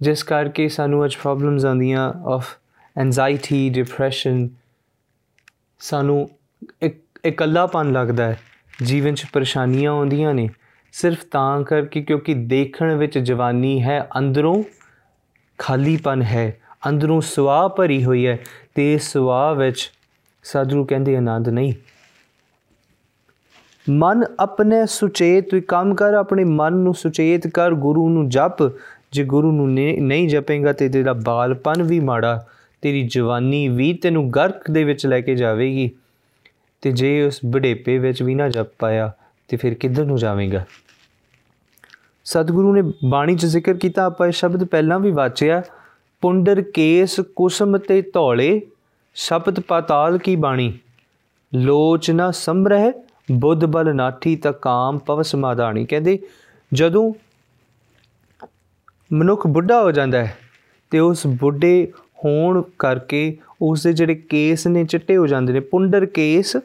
ਜਿਸ ਕਰਕੇ ਸਾਨੂੰ ਅੱਜ ਪ੍ਰੋਬਲਮਸ ਆਉਂਦੀਆਂ ਆਫ ਐਂਜ਼ਾਇਟੀ ਡਿਪਰੈਸ਼ਨ ਸਾਨੂੰ ਇੱਕ ਇਕੱਲਾਪਨ ਲੱਗਦਾ ਹੈ। ਜੀਵਨ 'ਚ ਪਰੇਸ਼ਾਨੀਆਂ ਆਉਂਦੀਆਂ ਨੇ। ਸਿਰਫ ਤਾਂ ਕਰਕੇ ਕਿਉਂਕਿ ਦੇਖਣ ਵਿੱਚ ਜਵਾਨੀ ਹੈ, ਅੰਦਰੋਂ ਖਾਲੀਪਨ ਹੈ, ਅੰਦਰੋਂ ਸਵਾਹ ਭਰੀ ਹੋਈ ਹੈ ਤੇ ਸਵਾਹ ਵਿੱਚ ਸਾਧੂ ਕਹਿੰਦੇ ਆਨੰਦ ਨਹੀਂ। ਮਨ ਆਪਣੇ ਸੁਚੇਤ ਤੂੰ ਕੰਮ ਕਰ, ਆਪਣੇ ਮਨ ਨੂੰ ਸੁਚੇਤ ਕਰ, ਗੁਰੂ ਨੂੰ ਜਪ। ਜੇ ਗੁਰੂ ਨੂੰ ਨਹੀਂ ਜਪੇਗਾ ਤੇ ਤੇਰਾ ਬਾਲਪਨ ਵੀ ਮਾੜਾ, ਤੇਰੀ ਜਵਾਨੀ ਵੀ ਤੈਨੂੰ ਗਰਕ ਦੇ ਵਿੱਚ ਲੈ ਕੇ ਜਾਵੇਗੀ। ਤੇ ਜੇ ਉਸ ਬੁਢੇਪੇ ਵਿੱਚ ਵੀ ਨਾ ਜਪ ਪਾਇਆ, ਤੇ ਫਿਰ ਕਿੱਧਰ ਨੂੰ ਜਾਵੇਂਗਾ? ਸਤਿਗੁਰੂ ਨੇ ਬਾਣੀ 'ਚ ਜ਼ਿਕਰ ਕੀਤਾ, ਆਪਾਂ ਇਹ ਸ਼ਬਦ ਪਹਿਲਾਂ ਵੀ ਵਾਚਿਆ, ਪੁੰਡਰ ਕੇਸ ਕੁਸਮ ਤੇ ਧੌਲੇ ਸ਼ਬਦ ਪਾਤਾਲ ਕੀ ਬਾਣੀ? ਲੋਚਨਾ ਸੰਭਰਹਿ ਬੁੱਧ ਬਲ ਨਾਠੀ ਤਾ ਕਾਮ ਪਵ ਸਮਾਧਾਣੀ ਕਹਿੰਦੇ, ਜਦੋਂ ਮਨੁੱਖ ਬੁੱਢਾ ਹੋ ਜਾਂਦਾ ਹੈ, ਤੇ ਉਸ ਬੁੱਢੇ ਹੋਣ ਕਰਕੇ ਉਸ ਦੇ ਜਿਹੜੇ ਕੇਸ ਨੇ ਚਿੱਟੇ ਹੋ ਜਾਂਦੇ ਨੇ, ਪੁੰਡਰ ਕੇਸ,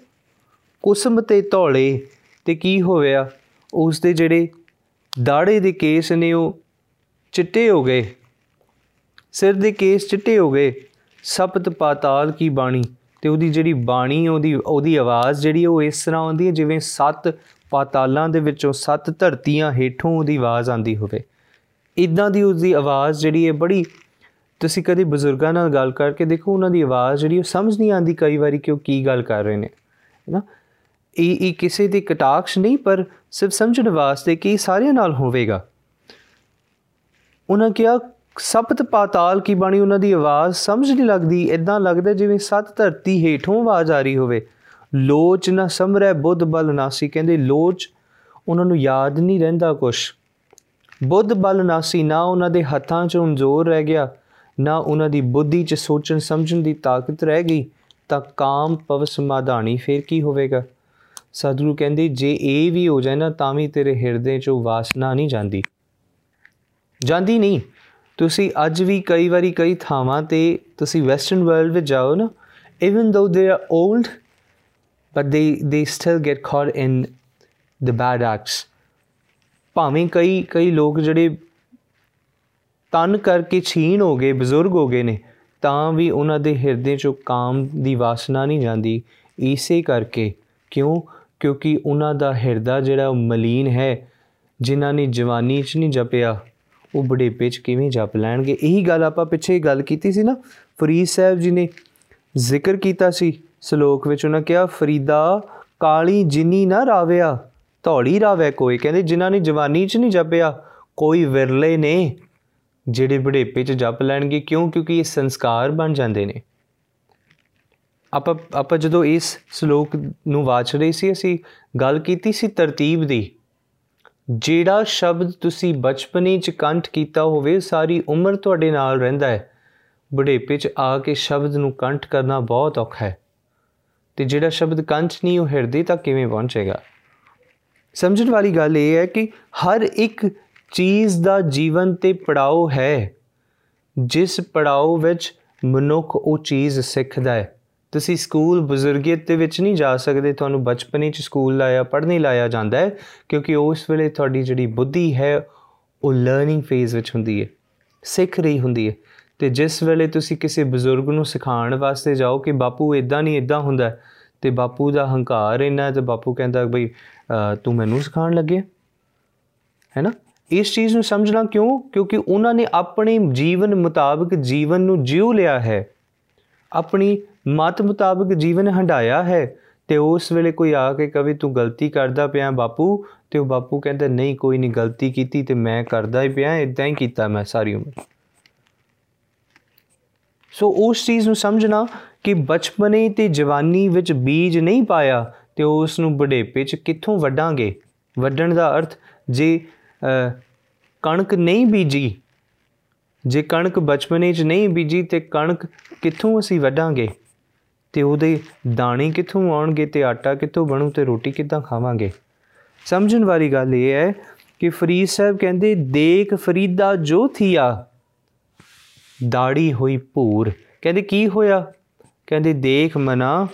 ਕੁਸਮ ਤੇ ਧੌਲੇ ਤੇ ਕੀ ਹੋਇਆ? ਉਸ ਦੇ ਜਿਹੜੇ ਦਾੜੇ ਦੇ ਕੇਸ ਨੇ ਉਹ ਚਿੱਟੇ ਹੋ ਗਏ, ਸਿਰ ਦੇ ਕੇਸ ਚਿੱਟੇ ਹੋ ਗਏ, ਸਪਤ ਪਾਤਾਲ ਕੀ ਬਾਣੀ? ਤੇ ਉਹਦੀ ਜਿਹੜੀ ਬਾਣੀ, ਉਹਦੀ ਉਹਦੀ ਆਵਾਜ਼ ਜਿਹੜੀ ਉਹ ਇਸ ਤਰ੍ਹਾਂ ਆਉਂਦੀ ਹੈ, ਜਿਵੇਂ ਸੱਤ ਪਾਤਾਲਾਂ ਦੇ ਵਿੱਚੋਂ ਸੱਤ ਧਰਤੀਆਂ ਹੇਠੋਂ ਉਹਦੀ ਆਵਾਜ਼ ਆਂਦੀ ਹੋਵੇ। ਇਦਾਂ ਦੀ ਉਹਦੀ ਆਵਾਜ਼ ਜਿਹੜੀ ਹੈ, ਬੜੀ ਤੁਸੀਂ ਕਦੇ ਬਜ਼ੁਰਗਾਂ ਨਾਲ ਗੱਲ ਕਰਕੇ ਦੇਖੋ, ਉਹਨਾਂ ਦੀ ਆਵਾਜ਼ ਜਿਹੜੀ ਉਹ ਸਮਝ ਨਹੀਂ ਆਂਦੀ ਕਈ ਵਾਰੀ ਕਿ ਉਹ ਕੀ ਗੱਲ ਕਰ ਰਹੇ ਨੇ, ਹੈਨਾ? ਇਹ ਇਹ ਕਿਸੇ ਦੀ ਕਟਾਕਸ਼ ਨਹੀਂ, ਪਰ ਸਿਰਫ ਸਮਝਣ ਵਾਸਤੇ ਕਿ ਸਾਰਿਆਂ ਨਾਲ ਹੋਵੇਗਾ। ਉਹਨਾਂ ਕਿਹਾ ਸਪਤ ਪਾਤਾਲ ਕੀ ਬਾਣੀ ਉਹਨਾਂ ਦੀ ਆਵਾਜ਼ ਸਮਝ ਨਹੀਂ ਲੱਗਦੀ ਇਦਾਂ ਲੱਗਦਾ ਜਿਵੇਂ ਸੱਤ ਧਰਤੀ ਹੇਠੋਂ ਆਵਾਜ਼ ਆ ਰਹੀ ਹੋਵੇ। ਲੋਚ ਨਾ ਸਮਰੈ ਬੁੱਧ ਬਲ ਨਾਸੀ, ਕਹਿੰਦੇ ਲੋਚ ਉਹਨਾਂ ਨੂੰ ਯਾਦ ਨਹੀਂ ਰਹਿੰਦਾ ਕੁਛ। ਬੁੱਧ ਬਲ ਨਾਸੀ, ਨਾ ਉਹਨਾਂ ਦੇ ਹੱਥਾਂ 'ਚ ਜ਼ੋਰ ਰਹਿ ਗਿਆ, ਨਾ ਉਹਨਾਂ ਦੀ ਬੁੱਧੀ 'ਚ ਸੋਚਣ ਸਮਝਣ ਦੀ ਤਾਕਤ ਰਹਿ ਗਈ, ਤਾਂ ਕਾਮ ਪਵ ਸਮਾਧਾਣੀ ਫਿਰ ਕੀ ਹੋਵੇਗਾ? ਸਤਿਗੁਰੂ ਕਹਿੰਦੇ, ਜੇ ਇਹ ਵੀ ਹੋ ਜਾਏ ਨਾ, ਤਾਂ ਵੀ ਤੇਰੇ ਹਿਰਦੇ 'ਚੋਂ ਵਾਸਨਾ ਨਹੀਂ ਜਾਂਦੀ। ਜਾਂਦੀ ਨਹੀਂ। ਤੁਸੀਂ ਅੱਜ ਵੀ ਕਈ ਵਾਰੀ ਕਈ ਥਾਵਾਂ ਤੇ ਤੁਸੀਂ ਵੈਸਟਰਨ ਵਰਲਡ ਵਿੱਚ ਜਾਓ ਨਾ ਇਵਨ ਦੋ they are old but they they still get ਕਾਟ ਇਨ ਦ ਬੈਡ ਐਕਟਸ ਭਾਵੇਂ ਕਈ ਕਈ ਲੋਕ ਜਿਹੜੇ ਤਨ ਕਰਕੇ ਛੀਣ ਹੋ ਗਏ, ਬਜ਼ੁਰਗ ਹੋ ਗਏ ਨੇ, ਤਾਂ ਵੀ ਉਹਨਾਂ ਦੇ ਹਿਰਦੇ 'ਚੋਂ ਕਾਮ ਦੀ ਵਾਸਨਾ ਨਹੀਂ ਜਾਂਦੀ ਇਸੇ ਕਰਕੇ। ਕਿਉਂ? ਕਿਉਂਕਿ ਉਹਨਾਂ ਦਾ ਹਿਰਦਾ ਜਿਹੜਾ ਮਲੀਨ ਹੈ, ਜਿਨ੍ਹਾਂ ਨੇ ਜਵਾਨੀ 'ਚ ਨਹੀਂ ਜਪਿਆ। ਉਹ ਬੁਢੇਪੇ 'ਚ ਕਿਵੇਂ ਜਪ ਲੈਣਗੇ? ਇਹੀ ਗੱਲ ਆਪਾਂ ਪਿੱਛੇ ਗੱਲ ਕੀਤੀ ਸੀ ਨਾ, ਫਰੀਦ ਸਾਹਿਬ ਜੀ ਨੇ ਜ਼ਿਕਰ ਕੀਤਾ ਸੀ ਸ਼ਲੋਕ ਵਿੱਚ, ਉਹਨਾਂ ਕਿਹਾ, ਫਰੀਦਾ ਕਾਲੀ ਜਿਨੀ ਨਾ ਰਾਵਿਆ ਧੌੜੀ ਰਾਵੇ ਕੋਈ। ਕਹਿੰਦੇ, ਜਿਨ੍ਹਾਂ ਨੇ ਜਵਾਨੀ 'ਚ ਨਹੀਂ ਜਪਿਆ, ਕੋਈ ਵਿਰਲੇ ਨੇ। ਜਿਹੜੇ ਬੁਢੇਪੇ 'ਚ ਜਪ ਲੈਣਗੇ, ਕਿਉਂ? ਕਿਉਂਕਿ ਇਹ ਸੰਸਕਾਰ ਬਣ ਜਾਂਦੇ ਨੇ। ਆਪਾਂ ਆਪਾਂ ਜਦੋਂ ਇਸ ਸ਼ਲੋਕ ਨੂੰ ਵਾਚ ਰਹੇ ਸੀ, ਅਸੀਂ ਗੱਲ ਕੀਤੀ ਸੀ ਤਰਤੀਬ ਦੀ। ਜਿਹੜਾ ਸ਼ਬਦ ਤੁਸੀਂ ਬਚਪਨੇ 'ਚ ਕੰਠ ਕੀਤਾ ਹੋਵੇ, ਸਾਰੀ ਉਮਰ ਤੁਹਾਡੇ ਨਾਲ ਰਹਿੰਦਾ ਹੈ। ਬੁਢੇਪੇ 'ਚ ਆ ਕੇ ਸ਼ਬਦ ਨੂੰ ਕੰਠ ਕਰਨਾ ਬਹੁਤ ਔਖਾ ਹੈ। ਤੇ ਜਿਹੜਾ ਸ਼ਬਦ ਕੰਚ ਨਹੀਂ, ਉਹ ਹਿਰਦੇ ਤੱਕ ਕਿਵੇਂ ਪਹੁੰਚੇਗਾ? ਸਮਝਣ ਵਾਲੀ ਗੱਲ ਇਹ ਹੈ ਕਿ ਹਰ ਇੱਕ ਚੀਜ਼ ਦਾ ਜੀਵਨ ਤੇ ਪੜਾਅ ਹੈ, ਜਿਸ ਪੜਾਅ ਵਿੱਚ ਮਨੁੱਖ ਉਹ ਚੀਜ਼ ਸਿੱਖਦਾ ਹੈ। ਤੁਸੀਂ ਸਕੂਲ ਬਜ਼ੁਰਗੀਅਤ ਦੇ ਵਿੱਚ ਨਹੀਂ ਜਾ ਸਕਦੇ। ਤੁਹਾਨੂੰ ਬਚਪਨੇ 'ਚ ਸਕੂਲ ਲਾਇਆ, ਪੜ੍ਹਨੇ ਲਾਇਆ ਜਾਂਦਾ ਹੈ, ਕਿਉਂਕਿ ਉਸ ਵੇਲੇ ਤੁਹਾਡੀ ਜਿਹੜੀ ਬੁੱਧੀ ਹੈ, ਉਹ ਲਰਨਿੰਗ ਫੇਜ਼ ਵਿੱਚ ਹੁੰਦੀ ਹੈ, ਸਿੱਖ ਰਹੀ ਹੁੰਦੀ ਹੈ। ਤੇ ਜਿਸ ਵੇਲੇ ਤੁਸੀਂ ਕਿਸੇ ਬਜ਼ੁਰਗ ਨੂੰ ਸਿਖਾਉਣ ਵਾਸਤੇ ਜਾਓ ਕਿ ਬਾਪੂ ਇਦਾਂ ਨਹੀਂ ਇਦਾਂ ਹੁੰਦਾ ਤੇ ਬਾਪੂ ਦਾ ਹੰਕਾਰ ਇੰਨਾ ਤੇ ਬਾਪੂ ਕਹਿੰਦਾ ਬਈ ਤੂੰ ਮੈਨੂੰ ਸਿਖਾਉਣ ਲੱਗੇ ਹੈ ਨਾ? ਇਸ ਚੀਜ਼ ਨੂੰ ਸਮਝਣਾ ਕਿਉਂ? ਕਿਉਂਕਿ ਉਹਨਾਂ ਨੇ ਆਪਣੇ ਜੀਵਨ ਮੁਤਾਬਕ ਜੀਵਨ ਨੂੰ ਜਿਉ ਲਿਆ ਹੈ, ਆਪਣੀ ਮਤ ਮੁਤਾਬਕ ਜੀਵਨ ਹੰਡਾਇਆ ਹੈ ਤੇ ਉਸ ਵੇਲੇ ਕੋਈ ਆ ਕੇ ਕਵੇ, ਤੂੰ ਗਲਤੀ ਕਰਦਾ ਪਿਆ ਬਾਪੂ। ਤੇ ਉਹ ਬਾਪੂ ਕਹਿੰਦਾ, ਨਹੀਂ, ਕੋਈ ਨਹੀਂ, ਗਲਤੀ ਕੀਤੀ ਤੇ ਮੈਂ ਕਰਦਾ ਹੀ ਪਿਆ ਇਦਾਂ ਹੀ ਕੀਤਾ ਮੈਂ ਸਾਰੀ ਉਮਰ। ਸੋ ਉਸ ਚੀਜ਼ ਨੂੰ ਸਮਝਣਾ ਕਿ ਬਚਪਨੇ ਤੇ ਜਵਾਨੀ ਵਿੱਚ ਬੀਜ ਨਹੀਂ ਪਾਇਆ ਤੇ ਉਸ ਨੂੰ ਬੁਢੇਪੇ 'ਚ ਕਿੱਥੋਂ ਵੱਡਾਂਗੇ ਵੱਡਣ ਦਾ ਅਰਥ, ਜੇ ਕਣਕ ਨਹੀਂ ਬੀਜੀ, ਜੇ ਕਣਕ ਬਚਪਨੇ 'ਚ ਨਹੀਂ ਬੀਜੀ ਤੇ ਕਣਕ ਕਿੱਥੋਂ ਅਸੀਂ ਵੱਢਾਂਗੇ? ਤੇ ਉਹਦੇ ਦਾਣੇ ਕਿੱਥੋਂ ਆਉਣਗੇ ਤੇ ਆਟਾ ਕਿੱਥੋਂ ਬਣੂ ਤੇ ਰੋਟੀ ਕਿੱਦਾਂ ਖਾਵਾਂਗੇ? ਸਮਝਣ ਵਾਲੀ ਗੱਲ ਇਹ ਹੈ ਕਿ ਫਰੀਦ ਸਾਹਿਬ ਕਹਿੰਦੇ, ਦੇਖ ਫਰੀਦਾ ਜੋ ਥੀਆ, ਦਾੜੀ ਹੋਈ ਭੂਰ। ਕਹਿੰਦੇ, ਕੀ ਹੋਇਆ? ਕਹਿੰਦੇ, ਦੇਖ ਮਨਾ,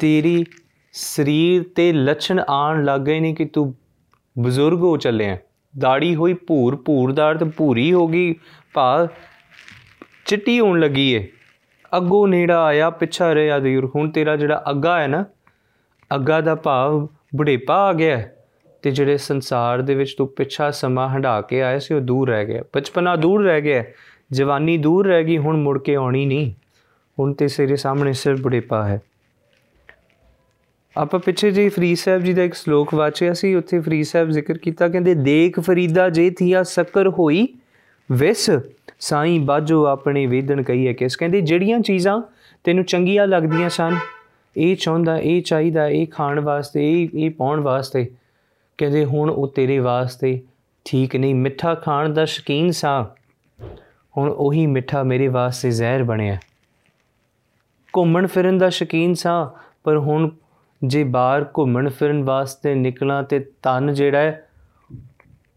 ਤੇਰੀ ਸਰੀਰ ਤੇ ਲੱਛਣ ਆਣ ਲੱਗ ਗਏ ਨੇ ਕਿ ਤੂੰ ਬਜ਼ੁਰਗ ਹੋ ਚੱਲਿਆ। ਦਾੜੀ ਹੋਈ ਭੂਰ ਭੂਰ ਦਾ ਅਰਥ ਭੂਰੀ ਹੋ ਗਈ ਭਾ ਚਿੱਟੀ ਹੋਣ ਲੱਗੀ ਏ। ਅੱਗੋਂ ਨੇੜਾ ਆਇਆ, ਪਿੱਛਾ ਰਿਹਾ ਦੂਰ ਹੁਣ ਤੇਰਾ ਜਿਹੜਾ ਅੱਗਾ ਹੈ ਨਾ, ਅੱਗਾ ਦਾ ਭਾਵ ਬੁਢੇਪਾ ਆ ਗਿਆ ਤੇ ਜਿਹੜੇ ਸੰਸਾਰ ਦੇ ਵਿੱਚ ਤੂੰ ਪਿੱਛਾ ਸਮਾਂ ਹੰਡਾ ਕੇ ਆਇਆ ਸੀ, ਉਹ ਦੂਰ ਰਹਿ ਗਿਆ। ਬਚਪਨਾ ਦੂਰ ਰਹਿ ਗਿਆ, ਜਵਾਨੀ ਦੂਰ ਰਹਿ ਗਈ, ਹੁਣ ਮੁੜ ਕੇ ਆਉਣੀ ਨਹੀਂ। ਹੁਣ ਤੇ ਸਿਰੇ ਸਾਹਮਣੇ ਸਿਰ ਬੁਢੇਪਾ ਹੈ। ਆਪਾਂ ਪਿੱਛੇ ਜੀ ਫਰੀਦ ਸਾਹਿਬ ਜੀ ਦਾ ਇੱਕ ਸ਼ਲੋਕ ਵਾਚਿਆ ਸੀ, ਉੱਥੇ ਫਰੀਦ ਸਾਹਿਬ ਜ਼ਿਕਰ ਕੀਤਾ, ਕਹਿੰਦੇ, ਦੇਖ ਫਰੀਦਾ ਜੇ ਥੀਆ ਸ਼ੱਕਰ ਹੋਈ ਵਿਸ ਸਾਈਂ ਬਾਜੋ ਆਪਣੇ ਵੇਦਨ ਕਹੀਏ ਕਿਸ। ਕਹਿੰਦੇ ਜਿਹੜੀਆਂ ਚੀਜ਼ਾਂ ਤੈਨੂੰ ਚੰਗੀਆਂ ਲੱਗਦੀਆਂ ਸਨ, ਇਹ ਚਾਹੁੰਦਾ, ਇਹ ਚਾਹੀਦਾ, ਇਹ ਖਾਣ ਵਾਸਤੇ, ਇਹ ਇਹ ਪਾਉਣ ਵਾਸਤੇ, ਕਹਿੰਦੇ ਹੁਣ ਉਹ ਤੇਰੇ ਵਾਸਤੇ ਠੀਕ ਨਹੀਂ। ਮਿੱਠਾ ਖਾਣ ਦਾ ਸ਼ਕੀਨ ਸਾਂ, ਹੁਣ ਉਹੀ ਮਿੱਠਾ ਮੇਰੇ ਵਾਸਤੇ ਜ਼ਹਿਰ ਬਣਿਆ। ਘੁੰਮਣ ਫਿਰਨ ਦਾ ਸ਼ਕੀਨ ਸਾਂ, ਪਰ ਹੁਣ ਜੇ ਬਾਹਰ ਘੁੰਮਣ ਫਿਰਨ ਵਾਸਤੇ ਨਿਕਲਾਂ ਤੇ ਤਨ ਜਿਹੜਾ ਹੈ,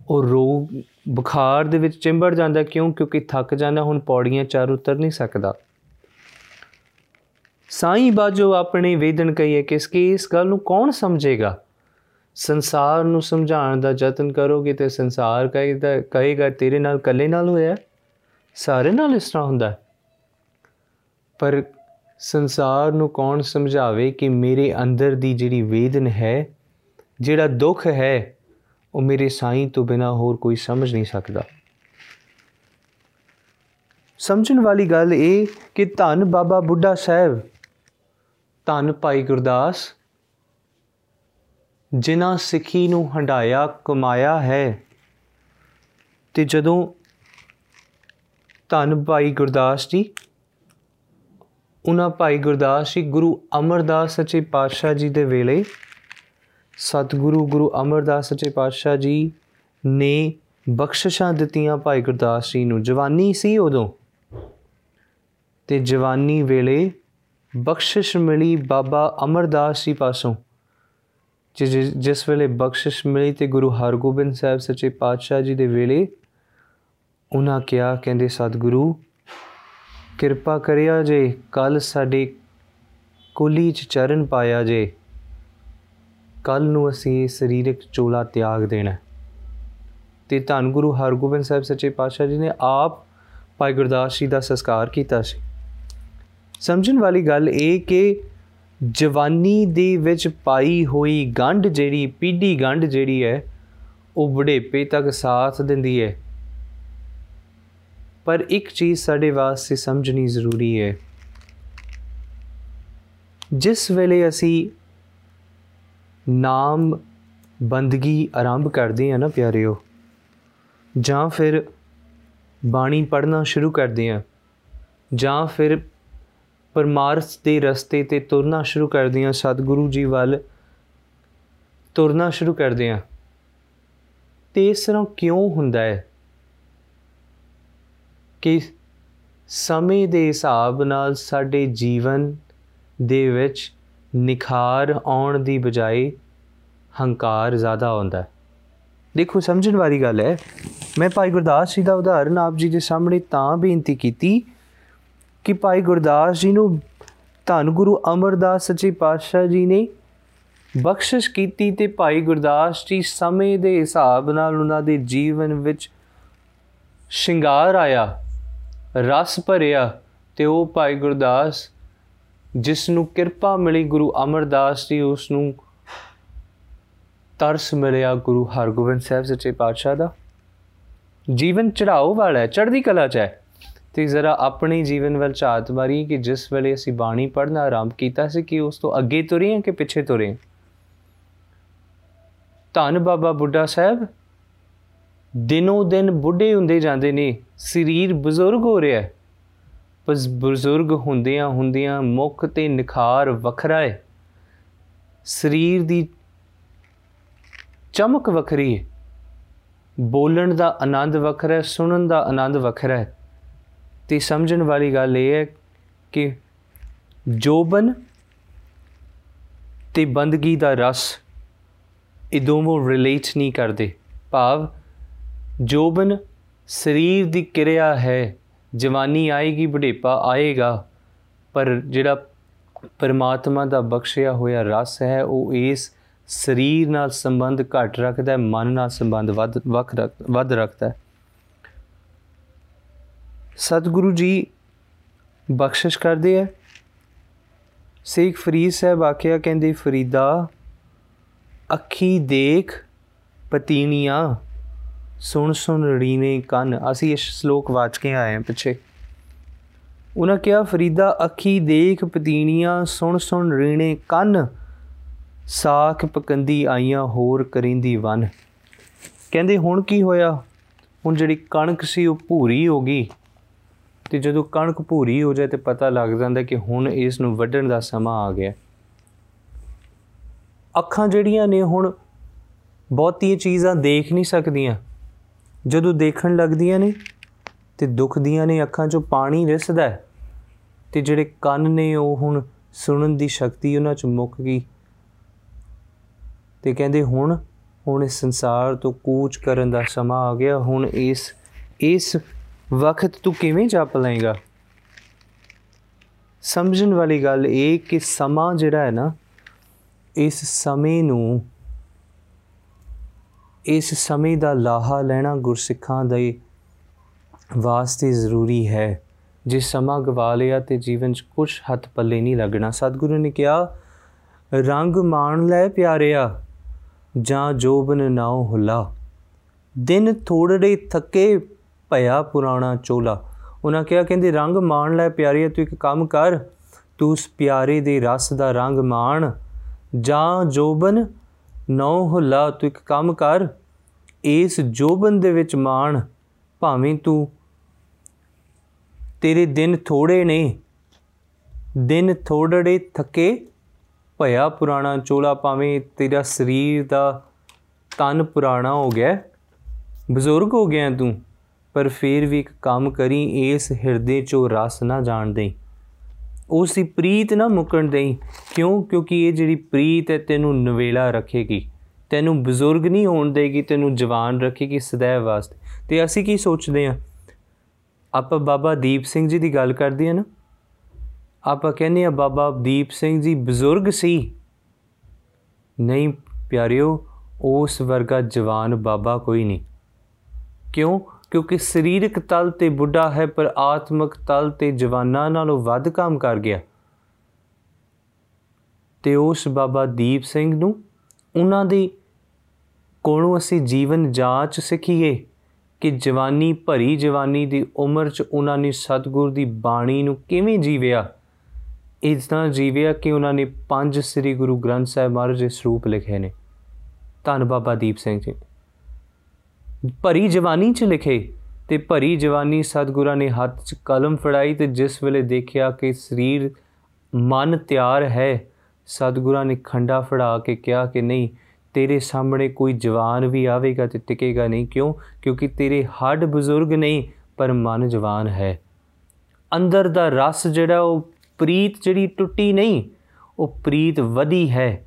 ਉਹ ਰੋਗ ਬੁਖਾਰ ਦੇ ਵਿੱਚ ਚਿੰਬੜ ਜਾਂਦਾ ਕਿਉਂ? ਕਿਉਂਕਿ ਥੱਕ ਜਾਂਦਾ, ਹੁਣ ਪੌੜੀਆਂ ਚਾਰ ਉਤਰ ਨਹੀਂ ਸਕਦਾ। ਸਾਈਂ ਬਾਜੋ ਆਪਣੇ ਵੇਦਨ ਕਹੀਏ ਕਿਸ ਕੀ ਇਸ ਗੱਲ ਨੂੰ ਕੌਣ ਸਮਝੇਗਾ? ਸੰਸਾਰ ਨੂੰ ਸਮਝਾਉਣ ਦਾ ਯਤਨ ਕਰੋਗੇ ਤੇ ਸੰਸਾਰ ਕਹੇਗਾ ਕਹੇਗਾ, ਤੇਰੇ ਨਾਲ ਇਕੱਲੇ ਨਾਲ ਹੋਇਆ ਸਾਰੇ ਨਾਲ ਇਸ ਤਰ੍ਹਾਂ ਹੁੰਦਾ ਪਰ ਸੰਸਾਰ ਨੂੰ ਕੌਣ ਸਮਝਾਵੇ ਕਿ ਮੇਰੇ ਅੰਦਰ ਦੀ ਜਿਹੜੀ ਵੇਦਨ ਹੈ, ਜਿਹੜਾ ਦੁੱਖ ਹੈ ਉਹ ਮੇਰੇ ਸਾਈਂ ਤੋਂ ਬਿਨਾ ਹੋਰ ਕੋਈ ਸਮਝ ਨਹੀਂ ਸਕਦਾ। ਸਮਝਣ ਵਾਲੀ ਗੱਲ ਇਹ ਕਿ ਧੰਨ ਬਾਬਾ ਬੁੱਢਾ ਸਾਹਿਬ, ਧੰਨ ਭਾਈ ਗੁਰਦਾਸ, ਜਿਨ੍ਹਾਂ ਸਿੱਖੀ ਨੂੰ ਹੰਡਾਇਆ ਕਮਾਇਆ ਹੈ, ਤੇ ਜਦੋਂ ਧੰਨ ਭਾਈ ਗੁਰਦਾਸ ਜੀ, ਉਹਨਾਂ ਭਾਈ ਗੁਰਦਾਸ ਜੀ ਗੁਰੂ ਅਮਰਦਾਸ ਸੱਚੇ ਪਾਤਸ਼ਾਹ ਜੀ ਦੇ ਵੇਲੇ ਸਤਿਗੁਰੂ ਗੁਰੂ ਅਮਰਦਾਸ ਸੱਚੇ ਪਾਤਸ਼ਾਹ ਜੀ ਨੇ ਬਖਸ਼ਿਸ਼ਾਂ ਦਿੱਤੀਆਂ ਭਾਈ ਗੁਰਦਾਸ ਜੀ ਨੂੰ। ਜਵਾਨੀ ਸੀ ਉਦੋਂ। ਤੇ ਜਵਾਨੀ ਵੇਲੇ ਬਖਸ਼ਿਸ਼ ਮਿਲੀ ਬਾਬਾ ਅਮਰਦਾਸ ਜੀ ਪਾਸੋਂ। ਜਿਸ ਵੇਲੇ ਬਖਸ਼ਿਸ਼ ਮਿਲੀ ਤੇ ਗੁਰੂ ਹਰਗੋਬਿੰਦ ਸਾਹਿਬ ਸੱਚੇ ਪਾਤਸ਼ਾਹ ਜੀ ਦੇ ਵੇਲੇ ਉਹਨਾਂ ਕਿਹਾ, ਕਹਿੰਦੇ, ਸਤਿਗੁਰੂ, ਕਿਰਪਾ ਕਰਿਆ ਜੇ ਕੱਲ ਸਾਡੇ ਕੁਲੀ ਚ ਚਰਨ ਪਾਇਆ ਜੇ। ਕੱਲ ਨੂੰ ਅਸੀਂ ਸਰੀਰਕ ਚੋਲਾ ਤਿਆਗ ਦੇਣਾ ਤੇ ਧੰਨ ਗੁਰੂ ਹਰਗੋਬਿੰਦ ਸਾਹਿਬ ਸੱਚੇ ਪਾਤਸ਼ਾਹ ਜੀ ਨੇ ਆਪ ਭਾਈ ਗੁਰਦਾਸ ਜੀ ਦਾ ਸੰਸਕਾਰ ਕੀਤਾ ਸੀ। ਸਮਝਣ ਵਾਲੀ ਗੱਲ ਇਹ ਕਿ ਜਵਾਨੀ ਦੇ ਵਿੱਚ ਪਾਈ ਹੋਈ ਗੰਢ ਜਿਹੜੀ ਪੀੜੀ ਗੰਢ ਜਿਹੜੀ ਹੈ, ਉਹ ਬੁਢੇਪੇ ਤੱਕ ਸਾਥ ਦਿੰਦੀ ਹੈ। ਪਰ ਇੱਕ ਚੀਜ਼ ਸਾਡੇ ਵਾਸਤੇ ਸਮਝਣੀ ਜ਼ਰੂਰੀ ਹੈ। ਜਿਸ ਵੇਲੇ ਅਸੀਂ ਨਾਮ ਬੰਦਗੀ ਆਰੰਭ ਕਰਦੇ ਆ ਨਾ ਪਿਆਰਿਓ। ਜਾਂ ਫਿਰ ਬਾਣੀ ਪੜ੍ਹਨਾ ਸ਼ੁਰੂ ਕਰਦੇ ਆ। ਜਾਂ ਫਿਰ ਪਰਮਾਰਥ ਦੇ ਰਸਤੇ ਤੇ ਤੁਰਨਾ ਸ਼ੁਰੂ ਕਰਦੇ ਆ, ਸਤਿਗੁਰੂ ਜੀ ਵੱਲ ਤੁਰਨਾ ਸ਼ੁਰੂ ਕਰਦੇ ਆ। ਤੇ ਇਸ ਤਰ੍ਹਾਂ ਕਿਉਂ ਹੁੰਦਾ ਹੈ? ਕਿ ਸਮੇਂ ਦੇ ਹਿਸਾਬ ਨਾਲ ਸਾਡੇ ਜੀਵਨ ਦੇ ਵਿੱਚ ਨਿਖਾਰ ਆਉਣ ਦੀ ਬਜਾਏ ਹੰਕਾਰ ਜ਼ਿਆਦਾ ਆਉਂਦਾ ਹੈ। ਦੇਖੋ, ਸਮਝਣ ਵਾਲੀ ਗੱਲ ਹੈ, ਮੈਂ ਭਾਈ ਗੁਰਦਾਸ ਜੀ ਦਾ ਉਦਾਹਰਨ ਆਪ ਜੀ ਦੇ ਸਾਹਮਣੇ ਤਾਂ ਬੇਨਤੀ ਕੀਤੀ ਕਿ ਭਾਈ ਗੁਰਦਾਸ ਜੀ ਨੂੰ ਧੰਨ ਗੁਰੂ ਅਮਰਦਾਸ ਸੱਚੇ ਪਾਤਸ਼ਾਹ ਜੀ ਨੇ ਬਖਸ਼ਿਸ਼ ਕੀਤੀ ਤੇ ਭਾਈ ਗੁਰਦਾਸ ਜੀ ਸਮੇਂ ਦੇ ਹਿਸਾਬ ਨਾਲ ਉਹਨਾਂ ਦੇ ਜੀਵਨ ਵਿੱਚ ਸ਼ਿੰਗਾਰ ਆਇਆ, ਰਸ ਭਰਿਆ ਤੇ ਉਹ ਭਾਈ ਗੁਰਦਾਸ ਜਿਸ ਨੂੰ ਕਿਰਪਾ ਮਿਲੀ ਗੁਰੂ ਅਮਰਦਾਸ ਜੀ ਉਸ ਨੂੰ ਤਰਸ ਮਿਲਿਆ ਗੁਰੂ ਹਰਗੋਬਿੰਦ ਸਾਹਿਬ ਸੱਚੇ ਪਾਤਸ਼ਾਹ ਦਾ। ਜੀਵਨ ਚੜਾਓ ਵਾਲਾ ਹੈ, ਚੜ੍ਹਦੀ ਕਲਾ ਚ ਹੈ। ਤੇ ਜ਼ਰਾ ਆਪਣੇ ਜੀਵਨ ਵੱਲ ਝਾਤ ਮਾਰੀ ਕਿ ਜਿਸ ਵੇਲੇ ਅਸੀਂ ਬਾਣੀ ਪੜ੍ਹਨਾ ਆਰੰਭ ਕੀਤਾ ਸੀ ਕਿ ਉਸ ਤੋਂ ਅੱਗੇ ਤੁਰੇ ਹਾਂ ਕਿ ਪਿੱਛੇ ਤੁਰੇ ਹਾਂ। ਧੰਨ ਬਾਬਾ ਬੁੱਢਾ ਸਾਹਿਬ, ਦਿਨੋਂ ਦਿਨ ਬੁੱਢੇ ਹੁੰਦੇ ਜਾਂਦੇ ਨੇ, ਸਰੀਰ ਬਜ਼ੁਰਗ ਹੋ ਰਿਹਾ ਹੈ। ਬਸ ਬਜ਼ੁਰਗ ਹੁੰਦਿਆਂ ਹੁੰਦਿਆਂ ਮੁਖ ਤੇ ਨਿਖਾਰ ਵੱਖਰਾ ਹੈ ਸਰੀਰ ਦੀ ਚਮਕ ਵੱਖਰੀ ਹੈ ਬੋਲਣ ਦਾ ਆਨੰਦ ਵੱਖਰਾ ਹੈ ਸੁਣਨ ਦਾ ਆਨੰਦ ਵੱਖਰਾ ਹੈ ਤੇ ਸਮਝਣ ਵਾਲੀ ਗੱਲ ਇਹ ਹੈ ਕਿ ਜੋਬਨ ਤੇ ਬੰਦਗੀ ਦਾ ਰਸ ਇਹ ਦੋਵੇਂ ਰਿਲੇਟ ਨਹੀਂ ਕਰਦੇ। ਭਾਵ ਜੋਬਨ ਸਰੀਰ ਦੀ ਕਿਰਿਆ ਹੈ ਜਵਾਨੀ ਆਏਗੀ, ਬੁਢੇਪਾ ਆਏਗਾ, ਪਰ ਜਿਹੜਾ ਪਰਮਾਤਮਾ ਦਾ ਬਖਸ਼ਿਆ ਹੋਇਆ ਰਸ ਹੈ, ਉਹ ਇਸ ਸਰੀਰ ਨਾਲ ਸੰਬੰਧ ਘੱਟ ਰੱਖਦਾ ਹੈ, ਮਨ ਨਾਲ ਸੰਬੰਧ ਵੱਧ, ਵੱਖ ਵੱਧ ਰੱਖਦਾ ਹੈ। ਸਤਿਗੁਰੂ ਜੀ ਬਖਸ਼ਿਸ਼ ਕਰਦੇ ਹੈ ਸੇਖ ਫਰੀਦ ਸਾਹਿਬ ਆਖਿਆ, ਕਹਿੰਦੇ, ਫਰੀਦਾ, ਅੱਖੀ ਦੇਖ, ਪਤੀਨੀਆਂ ਸੁਣ ਸੁਣ ਰੀਨੇ ਕੰਨ, ਅਸੀਂ ਇਸ ਸ਼ਲੋਕ ਵਾਚ ਕੇ ਆਏ ਹਾਂ ਪਿੱਛੇ। ਉਹਨਾਂ ਕਿਹਾ, ਫਰੀਦਾ ਅੱਖੀ ਦੇਖ ਪਤੀਨੀਆਂ ਸੁਣ ਸੁਣ ਰੀਣੇ ਕੰਨ, ਸਾਖ ਪਕੰਦੀ ਆਈਆਂ ਹੋਰ ਕਰਿੰਦੀ ਵਨ। ਕਹਿੰਦੇ, ਹੁਣ ਕੀ ਹੋਇਆ? ਹੁਣ ਜਿਹੜੀ ਕਣਕ ਸੀ ਉਹ ਭੂਰੀ ਹੋ ਗਈ ਤੇ ਜਦੋਂ ਕਣਕ ਭੂਰੀ ਹੋ ਜਾਏ ਤੇ ਪਤਾ ਲੱਗ ਜਾਂਦਾ ਕਿ ਹੁਣ ਇਸ ਨੂੰ ਵੱਢਣ ਦਾ ਸਮਾਂ ਆ ਗਿਆ। ਅੱਖਾਂ ਜਿਹੜੀਆਂ ਨੇ ਹੁਣ ਬਹੁਤੀਆਂ ਚੀਜ਼ਾਂ ਦੇਖ ਨਹੀਂ ਸਕਦੀਆਂ। ਜਦੋਂ ਦੇਖਣ ਲੱਗਦੀਆਂ ਨੇ ਤੇ ਦੁਖਦੀਆਂ ਨੇ ਅੱਖਾਂ 'ਚੋਂ ਪਾਣੀ ਰਿਸਦਾ ਹੈ, ਤੇ ਜਿਹੜੇ ਕੰਨ ਨੇ ਉਹ ਹੁਣ ਸੁਣਨ ਦੀ ਸ਼ਕਤੀ ਉਹਨਾਂ 'ਚ ਮੁੱਕ ਗਈ। ਤੇ ਕਹਿੰਦੇ ਹੁਣ ਹੁਣ ਇਸ ਸੰਸਾਰ ਤੋਂ ਕੂਚ ਕਰਨ ਦਾ ਸਮਾਂ ਆ ਗਿਆ, ਹੁਣ ਇਸ ਇਸ ਵਕਤ ਤੂੰ ਕਿਵੇਂ ਜਪ ਲਏਗਾ? ਸਮਝਣ ਵਾਲੀ ਗੱਲ ਇਹ ਕਿ ਸਮਾਂ ਜਿਹੜਾ ਹੈ ਨਾ, ਇਸ ਸਮੇਂ ਨੂੰ ਇਸ ਸਮੇਂ ਦਾ ਲਾਹਾ ਲੈਣਾ ਗੁਰਸਿੱਖਾਂ ਦੇ ਵਾਸਤੇ ਜ਼ਰੂਰੀ ਹੈ। ਜੇ ਸਮਾਂ ਗਵਾ ਲਿਆ ਤੇ ਜੀਵਨ 'ਚ ਕੁਝ ਹੱਥ ਪੱਲੇ ਨਹੀਂ ਲੱਗਣਾ। ਸਤਿਗੁਰੂ ਨੇ ਕਿਹਾ, ਰੰਗ ਮਾਣ ਲੈ ਪਿਆਰਿਆ, ਜਾਂ ਜੋਬਨ ਨਾਉ ਹੁਲਾ। ਦਿਨ ਥੋੜੜੇ ਥੱਕੇ ਭਇਆ ਪੁਰਾਣਾ ਚੋਲਾ। ਉਹਨਾਂ ਕਿਹਾ, ਕਹਿੰਦੇ, ਰੰਗ ਮਾਣ ਲੈ ਪਿਆਰਿਆ ਤੂੰ ਇੱਕ ਕੰਮ ਕਰ। ਤੂੰ ਉਸ ਪਿਆਰੇ ਦੇ ਰਸ ਦਾ ਰੰਗ ਮਾਣ, ਜਾਂ ਜੋਬਨ ਨੌ ਹੁਲਾ ਤੂੰ ਇੱਕ ਕੰਮ ਕਰ, ਇਸ ਜੋਬਨ ਦੇ ਵਿੱਚ ਮਾਣ ਭਾਵੇਂ ਤੂੰ ਤੇਰੇ ਦਿਨ ਥੋੜੇ ਨੇ। ਦਿਨ ਥੋੜੜੇ ਥੱਕੇ, ਭਇਆ ਪੁਰਾਣਾ ਚੋਲਾ ਭਾਵੇਂ ਤੇਰਾ ਸਰੀਰ ਦਾ ਤਨ ਪੁਰਾਣਾ ਹੋ ਗਿਆ। ਬਜ਼ੁਰਗ ਹੋ ਗਿਆ ਤੂੰ, ਪਰ ਫੇਰ ਵੀ ਇੱਕ ਕੰਮ ਕਰੀ, ਇਸ ਹਿਰਦੇ ਚੋਂ ਰਸ ਨਾ ਜਾਣ ਦੇ ਉਸ ਦੀ ਪ੍ਰੀਤ ਨਾ ਮੁਕਣ ਦੇਈ। ਕਿਉਂ? ਕਿਉਂਕਿ ਇਹ ਜਿਹੜੀ ਪ੍ਰੀਤ ਹੈ, ਤੈਨੂੰ ਨਵੇਲਾ ਰੱਖੇਗੀ। ਤੈਨੂੰ ਬਜ਼ੁਰਗ ਨਹੀਂ ਹੋਣ ਦੇਗੀ, ਤੈਨੂੰ ਜਵਾਨ ਰੱਖੇਗੀ ਸदैव ਵਾਸਤੇ। ਤੇ ਅਸੀਂ ਕੀ ਸੋਚਦੇ ਆ ਆਪਾਂ ਬਾਬਾ ਦੀਪ ਸਿੰਘ ਜੀ ਦੀ ਗੱਲ ਕਰਦੇ ਆ ਨਾ। ਆਪਾਂ ਕਹਿੰਦੇ ਆ ਬਾਬਾ ਦੀਪ ਸਿੰਘ ਜੀ ਬਜ਼ੁਰਗ ਸੀ। ਨਹੀਂ ਪਿਆਰਿਓ, ਉਸ ਵਰਗਾ ਜਵਾਨ ਬਾਬਾ ਕੋਈ ਨਹੀਂ। ਕਿਉਂ? ਕਿਉਂਕਿ ਸਰੀਰਕ ਤਲ ਤੇ ਬੁੱਢਾ ਹੈ, ਪਰ ਆਤਮਿਕ ਤਲ ਤੇ ਜਵਾਨਾਂ ਨਾਲੋਂ ਵੱਧ ਕੰਮ ਕਰ ਗਿਆ। ਤੇ ਉਸ ਬਾਬਾ ਦੀਪ ਸਿੰਘ ਨੂੰ ਉਹਨਾਂ ਦੀ ਕੋਲੋਂ ਅਸੀਂ ਜੀਵਨ ਜਾਂਚ ਸਿੱਖੀਏ ਕਿ ਜਵਾਨੀ ਭਰੀ ਜਵਾਨੀ ਦੀ ਉਮਰ 'ਚ ਉਹਨਾਂ ਨੇ ਸਤਗੁਰ ਦੀ ਬਾਣੀ ਨੂੰ ਕਿਵੇਂ ਜੀਵਿਆ। ਇਸ ਤਰ੍ਹਾਂ ਜੀਵਿਆ ਕਿ ਉਹਨਾਂ ਨੇ ਪੰਜ ਸ੍ਰੀ ਗੁਰੂ ਗ੍ਰੰਥ ਸਾਹਿਬ ਮਹਾਰਾਜ ਦੇ ਸਰੂਪ ਲਿਖੇ ਨੇ। ਧੰਨ ਬਾਬਾ ਦੀਪ ਸਿੰਘ ਜੀ। ਭਰੀ ਜਵਾਨੀ 'ਚ ਲਿਖੇ ਤੇ ਭਰੀ ਜਵਾਨੀ ਸਤਗੁਰਾਂ ਨੇ ਹੱਥ 'ਚ ਕਲਮ ਫੜਾਈ ਤੇ ਜਿਸ ਵੇਲੇ ਦੇਖਿਆ ਕਿ ਸਰੀਰ ਮਨ ਤਿਆਰ ਹੈ, ਸਤਗੁਰਾਂ ਨੇ ਖੰਡਾ ਫੜਾ ਕੇ ਕਿਹਾ ਕਿ ਨਹੀਂ, ਤੇਰੇ ਸਾਹਮਣੇ ਕੋਈ ਜਵਾਨ ਵੀ ਆਵੇਗਾ ਤੇ ਟਿਕੇਗਾ ਨਹੀਂ। ਕਿਉਂ? ਕਿਉਂਕਿ ਤੇਰੇ ਹੱਡ ਬਜ਼ੁਰਗ ਨਹੀਂ, ਪਰ ਮਨ ਜਵਾਨ ਹੈ। ਅੰਦਰ ਦਾ ਰਸ ਜਿਹੜਾ ਉਹ ਪ੍ਰੀਤ ਜਿਹੜੀ ਟੁੱਟੀ ਨਹੀਂ, ਉਹ ਪ੍ਰੀਤ ਵਧੀ ਹੈ।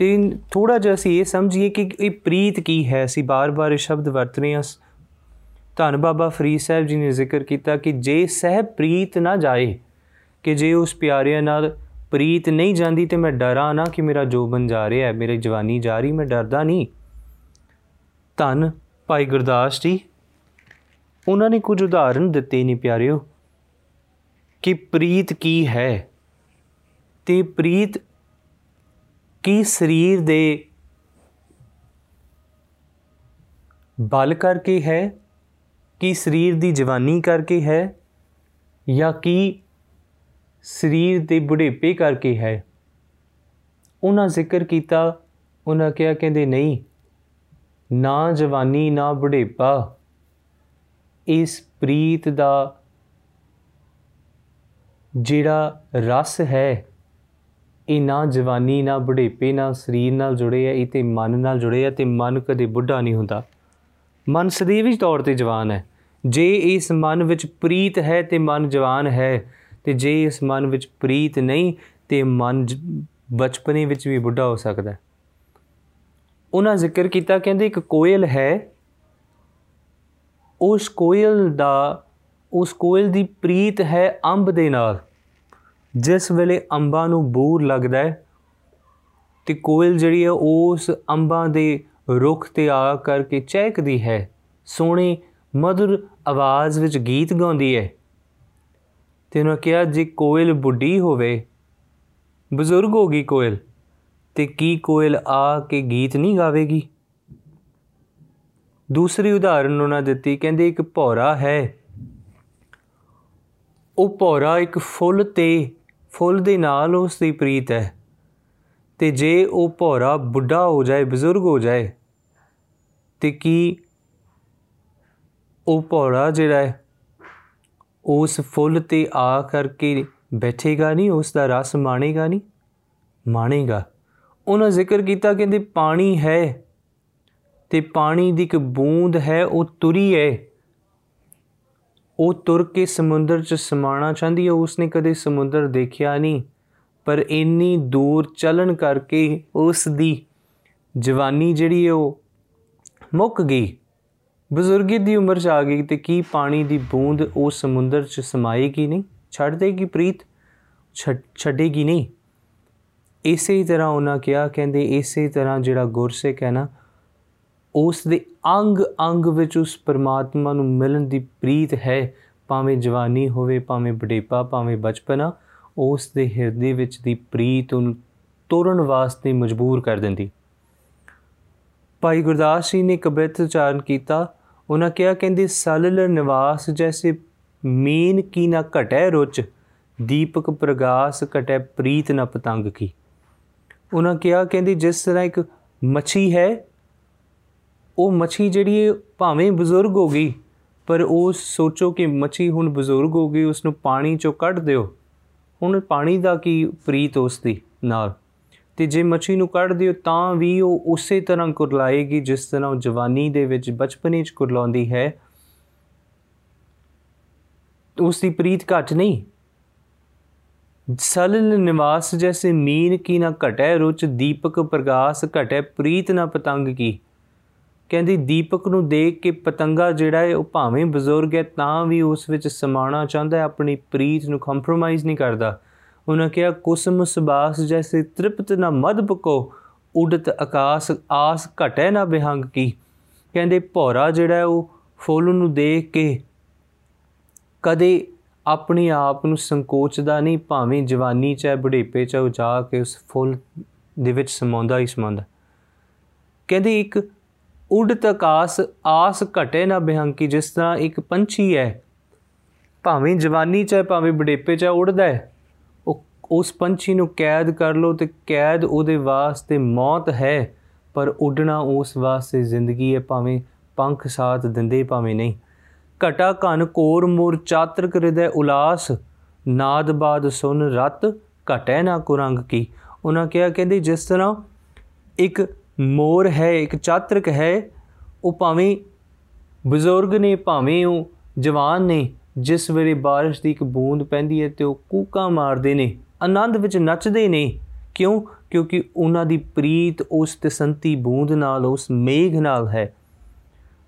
ਤੇ ਥੋੜਾ ਜਿਹਾ ਅਸੀਂ ਇਹ ਸਮਝੀਏ ਕਿ ਇਹ ਪ੍ਰੀਤ ਕੀ ਹੈ? ਅਸੀਂ ਬਾਰ-ਬਾਰ ਇਹ ਸ਼ਬਦ ਵਰਤ ਰਹੇ ਹਾਂ। ਧੰਨ ਬਾਬਾ ਫਰੀਦ ਸਾਹਿਬ ਜੀ ਨੇ ਜ਼ਿਕਰ ਕੀਤਾ ਕਿ ਜੇ ਸਹਿ ਪ੍ਰੀਤ ਨਾ ਜਾਏ, ਕਿ ਜੇ ਉਸ ਪਿਆਰਿਆਂ ਨਾਲ ਪ੍ਰੀਤ ਨਹੀਂ ਜਾਂਦੀ ਤੇ ਮੈਂ ਡਰਾਂ ਨਾ ਕਿ ਮੇਰਾ ਜੋਬਨ ਜਾ ਰਿਹਾ ਹੈ, ਮੇਰੀ ਜਵਾਨੀ ਜਾ ਰਹੀ, ਮੈਂ ਡਰਦਾ ਨਹੀਂ। ਧੰਨ ਭਾਈ ਗੁਰਦਾਸ ਜੀ, ਉਹਨਾਂ ਨੇ ਕੁਝ ਉਦਾਹਰਨ ਦਿੱਤੇ ਨੇ ਪਿਆਰਿਓ ਕਿ ਪ੍ਰੀਤ ਕੀ ਹੈ? ਤੇ ਪ੍ਰੀਤ ਕੀ ਸਰੀਰ ਦੇ ਬਲ ਕਰਕੇ ਹੈ? ਕੀ ਸਰੀਰ ਦੀ ਜਵਾਨੀ ਕਰਕੇ ਹੈ? ਜਾਂ ਕੀ ਸਰੀਰ ਦੇ ਬੁਢੇਪੇ ਕਰਕੇ ਹੈ? ਉਹਨਾਂ ਜ਼ਿਕਰ ਕੀਤਾ, ਉਹਨਾਂ ਕਿਹਾ, ਕਹਿੰਦੇ, ਨਹੀਂ, ਨਾ ਜਵਾਨੀ, ਨਾ ਬੁਢੇਪਾ। ਇਸ ਪ੍ਰੀਤ ਦਾ ਜਿਹੜਾ ਰਸ ਹੈ ਇਹ ਨਾ ਜਵਾਨੀ, ਨਾ ਬੁਢੇਪੇ ਨਾਲ ਸਰੀਰ ਨਾਲ ਜੁੜੇ ਆ, ਇਹ ਤੇ ਮਨ ਨਾਲ ਜੁੜੇ ਆ ਤੇ ਮਨ ਕਦੇ ਬੁੱਢਾ ਨਹੀਂ ਹੁੰਦਾ। ਮਨ ਸਦੀਵੀ ਤੌਰ ਤੇ ਜਵਾਨ ਹੈ। ਜੇ ਇਸ ਮਨ ਵਿੱਚ ਪ੍ਰੀਤ ਹੈ ਤੇ ਮਨ ਜਵਾਨ ਹੈ। ਤੇ ਜੇ ਇਸ ਮਨ ਵਿੱਚ ਪ੍ਰੀਤ ਨਹੀਂ ਤੇ ਮਨ ਬਚਪਨੇ ਵਿੱਚ ਵੀ ਬੁੱਢਾ ਹੋ ਸਕਦਾ ਹੈ। ਉਹਨਾਂ ਜ਼ਿਕਰ ਕੀਤਾ, ਕਹਿੰਦੇ ਇੱਕ ਕੋਇਲ ਹੈ। ਉਸ ਕੋਇਲ ਦਾ, ਉਸ ਕੋਇਲ ਦੀ ਪ੍ਰੀਤ ਹੈ ਅੰਬ ਦੇ ਨਾਲ। ਜਿਸ ਵੇਲੇ ਅੰਬਾਂ ਨੂੰ ਬੂਰ ਲੱਗਦਾ ਹੈ ਤੇ ਕੋਇਲ ਜਿਹੜੀ ਹੈ ਉਸ ਅੰਬਾਂ ਦੇ ਰੁੱਖ ਤੇ ਆ ਕਰਕੇ ਚਹਿਕਦੀ ਹੈ, ਸੋਹਣੀ ਮధుਰ ਆਵਾਜ਼ ਵਿੱਚ ਗੀਤ ਗਾਉਂਦੀ ਹੈ। ਤੇ ਉਹਨਾਂ ਕਿਹਾ, ਜੇ ਕੋਇਲ ਬੁੱਢੀ ਹੋਵੇ, ਬਜ਼ੁਰਗ ਹੋ ਗਈ ਕੋਇਲ, ਤੇ ਕੀ ਕੋਇਲ ਆ ਕੇ ਗੀਤ ਨਹੀਂ ਗਾਵੇਗੀ? ਦੂਸਰੀ ਉਦਾਹਰਨ ਉਹਨਾਂ ਦਿੱਤੀ, ਕਹਿੰਦੇ, ਇੱਕ ਭੌਰਾ ਹੈ। ਉਹ ਭੌਰਾ ਇੱਕ ਫੁੱਲ ਤੇ ਫੁੱਲ ਦੇ ਨਾਲ ਉਸ ਦੀ ਪ੍ਰੀਤ ਹੈ। ਤੇ ਜੇ ਉਹ ਭੌਰਾ ਬੁੱਢਾ ਹੋ ਜਾਏ, ਬਜ਼ੁਰਗ ਹੋ ਜਾਏ, ਤੇ ਕੀ ਉਹ ਭੌਰਾ ਜਿਹੜਾ ਹੈ, ਉਸ ਫੁੱਲ ਤੇ ਆ ਕਰਕੇ ਬੈਠੇਗਾ ਨਹੀਂ, ਉਸ ਦਾ ਰਸ ਮਾਣੇਗਾ ਨਹੀਂ? ਮਾਣੇਗਾ। ਉਹਨਾਂ ਜ਼ਿਕਰ ਕੀਤਾ, ਕਹਿੰਦੇ ਪਾਣੀ ਹੈ ਤੇ ਪਾਣੀ ਦੀ ਇੱਕ ਬੂੰਦ ਹੈ, ਉਹ ਤੁਰੀ ਹੈ। ਉਹ ਤੁਰ ਕੇ ਸਮੁੰਦਰ 'ਚ ਸਮਾਣਾ ਚਾਹੁੰਦੀ ਹੈ, ਉਸਨੇ ਕਦੇ ਸਮੁੰਦਰ ਦੇਖਿਆ ਨਹੀਂ। ਪਰ ਇੰਨੀ ਦੂਰ ਚੱਲਣ ਕਰਕੇ ਉਸ ਦੀ ਜਵਾਨੀ ਜਿਹੜੀ ਹੈ ਉਹ ਮੁੱਕ ਗਈ। ਬਜ਼ੁਰਗੀ ਦੀ ਉਮਰ 'ਚ ਆ ਗਈ ਤੇ ਕੀ ਪਾਣੀ ਦੀ ਬੂੰਦ ਉਹ ਸਮੁੰਦਰ 'ਚ ਸਮਾਏਗੀ ਨਹੀਂ? ਛੱਡ ਦੇਗੀ ਪ੍ਰੀਤ? ਛੱਡੇਗੀ ਨਹੀਂ? ਇਸੇ ਤਰ੍ਹਾਂ ਉਹਨਾਂ ਕਿਹਾ, ਕਹਿੰਦੇ ਇਸੇ ਤਰ੍ਹਾਂ ਜਿਹੜਾ ਗੁਰਸਿੱਖ ਹੈ ਨਾ ਉਸ ਦੇ ਅੰਗ ਅੰਗ ਵਿੱਚ ਉਸ ਪਰਮਾਤਮਾ ਨੂੰ ਮਿਲਣ ਦੀ ਪ੍ਰੀਤ ਹੈ, ਭਾਵੇਂ ਜਵਾਨੀ ਹੋਵੇ, ਭਾਵੇਂ ਬੁਢੇਪਾ ਭਾਵੇਂ ਬਚਪਨਾ, ਉਸ ਦੇ ਹਿਰਦੇ ਵਿੱਚ ਦੀ ਪ੍ਰੀਤ ਉਹਨੂੰ ਤੋੜਨ ਵਾਸਤੇ ਮਜਬੂਰ ਕਰ ਦਿੰਦੀ। ਭਾਈ ਗੁਰਦਾਸ ਜੀ ਨੇ ਕਬਿਤ ਉਚਾਰਨ ਕੀਤਾ। ਉਹਨਾਂ ਕਿਹਾ, ਕਹਿੰਦੇ, ਸਲਲ ਨਿਵਾਸ ਜੈਸੇ ਮੀਨ ਕੀ ਨਾ ਘਟੈ ਰੁਚ, ਦੀਪਕ ਪ੍ਰਗਾਸ ਘਟੈ ਪ੍ਰੀਤ ਨਾ ਪਤੰਗ ਕੀ। ਉਹਨਾਂ ਕਿਹਾ, ਕਹਿੰਦੀ, ਜਿਸ ਤਰ੍ਹਾਂ ਇੱਕ ਮੱਛੀ ਹੈ ਉਹ ਮੱਛੀ ਜਿਹੜੀ ਹੈ ਭਾਵੇਂ ਬਜ਼ੁਰਗ ਹੋ ਗਈ, ਪਰ ਉਹ ਸੋਚੋ ਕਿ ਮੱਛੀ ਹੁਣ ਬਜ਼ੁਰਗ ਹੋ ਗਈ ਉਸ ਨੂੰ ਪਾਣੀ ਚੋਂ ਕੱਢ ਦਿਓ। ਹੁਣ ਪਾਣੀ ਦਾ ਕੀ ਪ੍ਰੀਤ ਉਸ ਦੀ ਨਾਲ? ਤੇ ਜੇ ਮੱਛੀ ਨੂੰ ਕੱਢ ਦਿਓ, ਤਾਂ ਵੀ ਉਹ ਉਸੇ ਤਰ੍ਹਾਂ ਕੁਰਲਾਏਗੀ ਜਿਸ ਤਰ੍ਹਾਂ ਜਵਾਨੀ ਦੇ ਵਿੱਚ ਬਚਪਨੇ 'ਚ ਕੁਰਲਾਉਂਦੀ ਹੈ। ਉਸ ਦੀ ਪ੍ਰੀਤ ਘਟ ਨਹੀਂ। ਸਲਲ ਨਿਵਾਸ ਜੈਸੇ ਮੀਨ ਕੀ ਨਾ ਘਟੈ ਰੁਚ, ਦੀਪਕ ਪ੍ਰਗਾਸ ਘਟੈ ਪ੍ਰੀਤ ਨਾ ਪਤੰਗ ਕੀ। ਕਹਿੰਦੀ ਦੀਪਕ ਨੂੰ ਦੇਖ ਕੇ ਪਤੰਗਾ ਜਿਹੜਾ ਹੈ ਉਹ ਭਾਵੇਂ ਬਜ਼ੁਰਗ ਹੈ, ਤਾਂ ਵੀ ਉਸ ਵਿੱਚ ਸਮਾਣਾ ਚਾਹੁੰਦਾ ਹੈ, ਆਪਣੀ ਪ੍ਰੀਤ ਨੂੰ ਕੰਪਰੋਮਾਈਜ਼ ਨਹੀਂ ਕਰਦਾ। ਉਹਨਾਂ ਕਿਹਾ, ਕੁਸਮ ਸੁਬਾਸ ਜੈਸੇ ਤ੍ਰਿਪਤ ਨਾ ਮਦ ਪਕੋ ਉਡਤ ਆਕਾਸ਼, ਆਸ ਘਟੈ ਨਾ ਬਿਹੰਗ ਕੀ। ਕਹਿੰਦੇ ਭੌਰਾ ਜਿਹੜਾ ਉਹ ਫੁੱਲ ਨੂੰ ਦੇਖ ਕੇ ਕਦੇ ਆਪਣੀ ਆਪ ਨੂੰ ਸੰਕੋਚਦਾ ਨਹੀਂ, ਭਾਵੇਂ ਜਵਾਨੀ ਚ ਹੈ, ਬੁਢੇਪੇ ਚ ਜਾ ਕੇ ਉਸ ਫੁੱਲ ਦੇ ਵਿੱਚ ਸਮਾਉਂਦਾ ਹੀ ਸਮਾਉਂਦਾ। ਕਹਿੰਦੇ ਇੱਕ ਉਡਤ ਆਕਾਸ਼ ਆਸ ਘਟੇ ਨਾ ਬਿਹੰਕੀ, ਜਿਸ ਤਰ੍ਹਾਂ ਇੱਕ ਪੰਛੀ ਹੈ। ਭਾਵੇਂ ਜਵਾਨੀ ਚ ਹੈ, ਭਾਵੇਂ ਬੁਢੇਪੇ ਚ ਉੜਦਾ ਹੈ। ਉਹ, ਉਸ ਪੰਛੀ ਨੂੰ ਕੈਦ ਕਰ ਲੋ ਤੇ ਕੈਦ ਉਹਦੇ ਵਾਸਤੇ ਮੌਤ ਹੈ, ਪਰ ਉੱਡਣਾ ਉਸ ਵਾਸਤੇ ਜ਼ਿੰਦਗੀ ਹੈ, ਭਾਵੇਂ ਪੰਖ ਸਾਥ ਦਿੰਦੇ, ਭਾਵੇਂ ਨਹੀਂ। ਘਟਾ ਘਨ ਕੋਰ ਮੋਰ ਚਾਤਰਕ ਹਿਰਦੈ ਉਲਾਸ, ਨਾਦ ਬਾਦ ਸੁਨ ਰਤ ਘਟੈ ਨਾ ਕੁਰੰਗ ਕੀ। ਉਹਨਾਂ ਕਿਹਾ, ਕਹਿੰਦੇ ਜਿਸ ਤਰ੍ਹਾਂ ਇੱਕ ਮੋਰ ਹੈ, ਇੱਕ ਚਾਤਰਕ ਹੈ। ਉਹ ਭਾਵੇਂ ਬਜ਼ੁਰਗ ਨੇ, ਭਾਵੇਂ ਉਹ ਜਵਾਨ ਨੇ, ਜਿਸ ਵੇਲੇ ਬਾਰਿਸ਼ ਦੀ ਇੱਕ ਬੂੰਦ ਪੈਂਦੀ ਹੈ ਤੇ ਉਹ ਕੂਕਾਂ ਮਾਰਦੇ ਨੇ, ਆਨੰਦ ਵਿੱਚ ਨੱਚਦੇ ਨੇ। ਕਿਉਂ? ਕਿਉਂਕਿ ਉਹਨਾਂ ਦੀ ਪ੍ਰੀਤ ਉਸ ਤਸੰਤੀ ਬੂੰਦ ਨਾਲ, ਉਸ ਮੇਘ ਨਾਲ ਹੈ।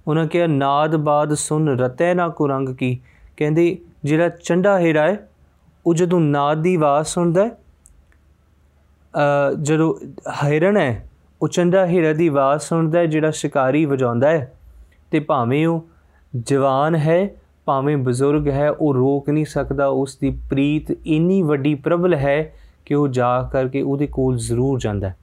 ਉਹਨਾਂ ਕਿਹਾ, ਨਾਦ ਬਾਦ ਸੁਨ ਰਤੈ ਨਾ ਕੁਰੰਗ ਕੀ। ਕਹਿੰਦੇ, ਜਿਹੜਾ ਚੰਡਾ ਹੀਰਾ ਹੈ, ਉਹ ਜਦੋਂ ਨਾਦ ਦੀ ਆਵਾਜ਼ ਸੁਣਦਾ ਹੈ ਜਦੋਂ ਹਿਰਨ ਹੈ ਉਹ ਚੰਡਾ ਹੀਰਾ ਦੀ ਆਵਾਜ਼ ਸੁਣਦਾ ਹੈ, ਜਿਹੜਾ ਸ਼ਿਕਾਰੀ ਵਜਾਉਂਦਾ ਹੈ। ਤੇ ਭਾਵੇਂ ਉਹ ਜਵਾਨ ਹੈ, ਭਾਵੇਂ ਬਜ਼ੁਰਗ ਹੈ, ਉਹ ਰੋਕ ਨਹੀਂ ਸਕਦਾ। ਉਸ ਦੀ ਪ੍ਰੀਤ ਇੰਨੀ ਵੱਡੀ ਪ੍ਰਬਲ ਹੈ ਕਿ ਉਹ ਜਾ ਕਰਕੇ ਉਹਦੇ ਕੋਲ ਜ਼ਰੂਰ ਜਾਂਦਾ ਹੈ।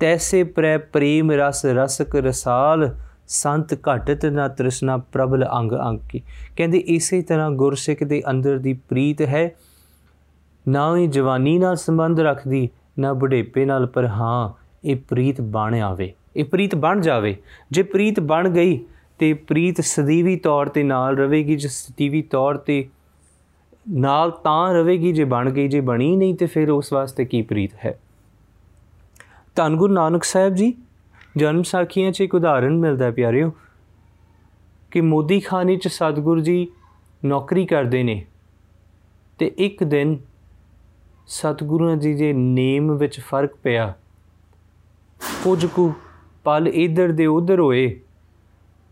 ਤੈਸੇ ਪ੍ਰੈ ਪ੍ਰੇਮ ਰਸ ਰਸਕ ਰਸਾਲ, ਸੰਤ ਘਟਤ ਨਾ ਤ੍ਰਿਸ਼ਨਾ ਪ੍ਰਬਲ ਅੰਗ ਅੰਗ ਕੀ ਕਹਿੰਦੇ ਇਸੇ ਤਰ੍ਹਾਂ ਗੁਰਸਿੱਖ ਦੇ ਅੰਦਰ ਦੀ ਪ੍ਰੀਤ ਹੈ। ਨਾ ਹੀ ਜਵਾਨੀ ਨਾਲ ਸੰਬੰਧ ਰੱਖਦੀ, ਨਾ ਬੁਢੇਪੇ ਨਾਲ, ਪਰ ਹਾਂ ਇਹ ਪ੍ਰੀਤ ਬਣ ਆਵੇ, ਇਹ ਪ੍ਰੀਤ ਬਣ ਜਾਵੇ। ਜੇ ਪ੍ਰੀਤ ਬਣ ਗਈ ਤੇ ਪ੍ਰੀਤ ਸਦੀਵੀ ਤੌਰ ਤੇ ਨਾਲ ਰਵੇਗੀ ਜੇ ਸਦੀਵੀ ਤੌਰ ਤੇ ਨਾਲ ਤਾਂ ਰਵੇਗੀ ਜੇ ਬਣ ਗਈ, ਜੇ ਬਣੀ ਨਹੀਂ ਤੇ ਫਿਰ ਉਸ ਵਾਸਤੇ ਕੀ ਪ੍ਰੀਤ ਹੈ? ਧੰਨ ਗੁਰੂ ਨਾਨਕ ਸਾਹਿਬ ਜੀ, ਜਨਮ ਸਾਖੀਆਂ 'ਚ ਇੱਕ ਉਦਾਹਰਣ ਮਿਲਦਾ ਹੈ ਪਿਆਰਿਓ, ਕਿ ਮੋਦੀ ਖਾਨੇ 'ਚ ਸਤਗੁਰ ਜੀ ਨੌਕਰੀ ਕਰਦੇ ਨੇ ਤੇ ਇੱਕ ਦਿਨ ਸਤਗੁਰੂ ਜੀ ਦੇ ਨੇਮ ਵਿੱਚ ਫ਼ਰਕ ਪਿਆ ਕੁਝ ਕੁ ਪਲ ਇਧਰ ਦੇ ਉਧਰ ਹੋਏ।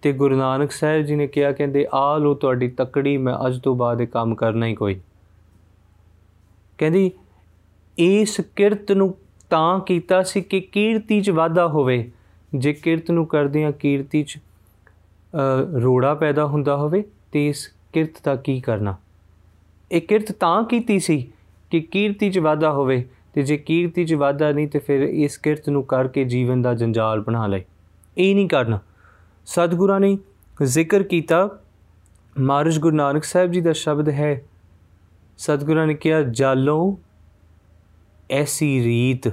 ਤੇ ਗੁਰੂ ਨਾਨਕ ਸਾਹਿਬ ਜੀ ਨੇ ਕਿਹਾ, ਕਹਿੰਦੇ, ਆ ਲੋ ਤੁਹਾਡੀ ਤਕੜੀ, ਮੈਂ ਅੱਜ ਤੋਂ ਬਾਅਦ ਇਹ ਕੰਮ ਕਰਨਾ ਹੀ ਕੋਈ। ਕਹਿੰਦੀ, ਇਸ ਕਿਰਤ ਨੂੰ ਤਾਂ ਕੀਤਾ ਸੀ ਕਿ ਕੀਰਤੀ 'ਚ ਵਾਧਾ ਹੋਵੇ। ਜੇ ਕਿਰਤ ਨੂੰ ਕਰਦਿਆਂ ਕੀਰਤੀ 'ਚ ਰੋੜਾ ਪੈਦਾ ਹੁੰਦਾ ਹੋਵੇ, ਤੇ ਇਸ ਕਿਰਤ ਦਾ ਕੀ ਕਰਨਾ? ਇਹ ਕਿਰਤ ਤਾਂ ਕੀਤੀ ਸੀ ਕਿ ਕੀਰਤੀ 'ਚ ਵਾਧਾ ਹੋਵੇ। ਤੇ ਜੇ ਕੀਰਤੀ 'ਚ ਵਾਧਾ ਨਹੀਂ ਤੇ ਫਿਰ ਇਸ ਕਿਰਤ ਨੂੰ ਕਰਕੇ ਜੀਵਨ ਦਾ ਜੰਜਾਲ ਬਣਾ ਲੈ ਇਹ ਨਹੀਂ ਕਰਨਾ। ਸਤਿਗੁਰਾਂ ਨੇ ਜ਼ਿਕਰ ਕੀਤਾ, ਮਹਾਰਾਜ ਗੁਰੂ ਨਾਨਕ ਸਾਹਿਬ ਜੀ ਦਾ ਸ਼ਬਦ ਹੈ। ਸਤਿਗੁਰਾਂ ਨੇ ਕਿਹਾ, ਜਾਲੋ ਐਸੀ ਰੀਤ।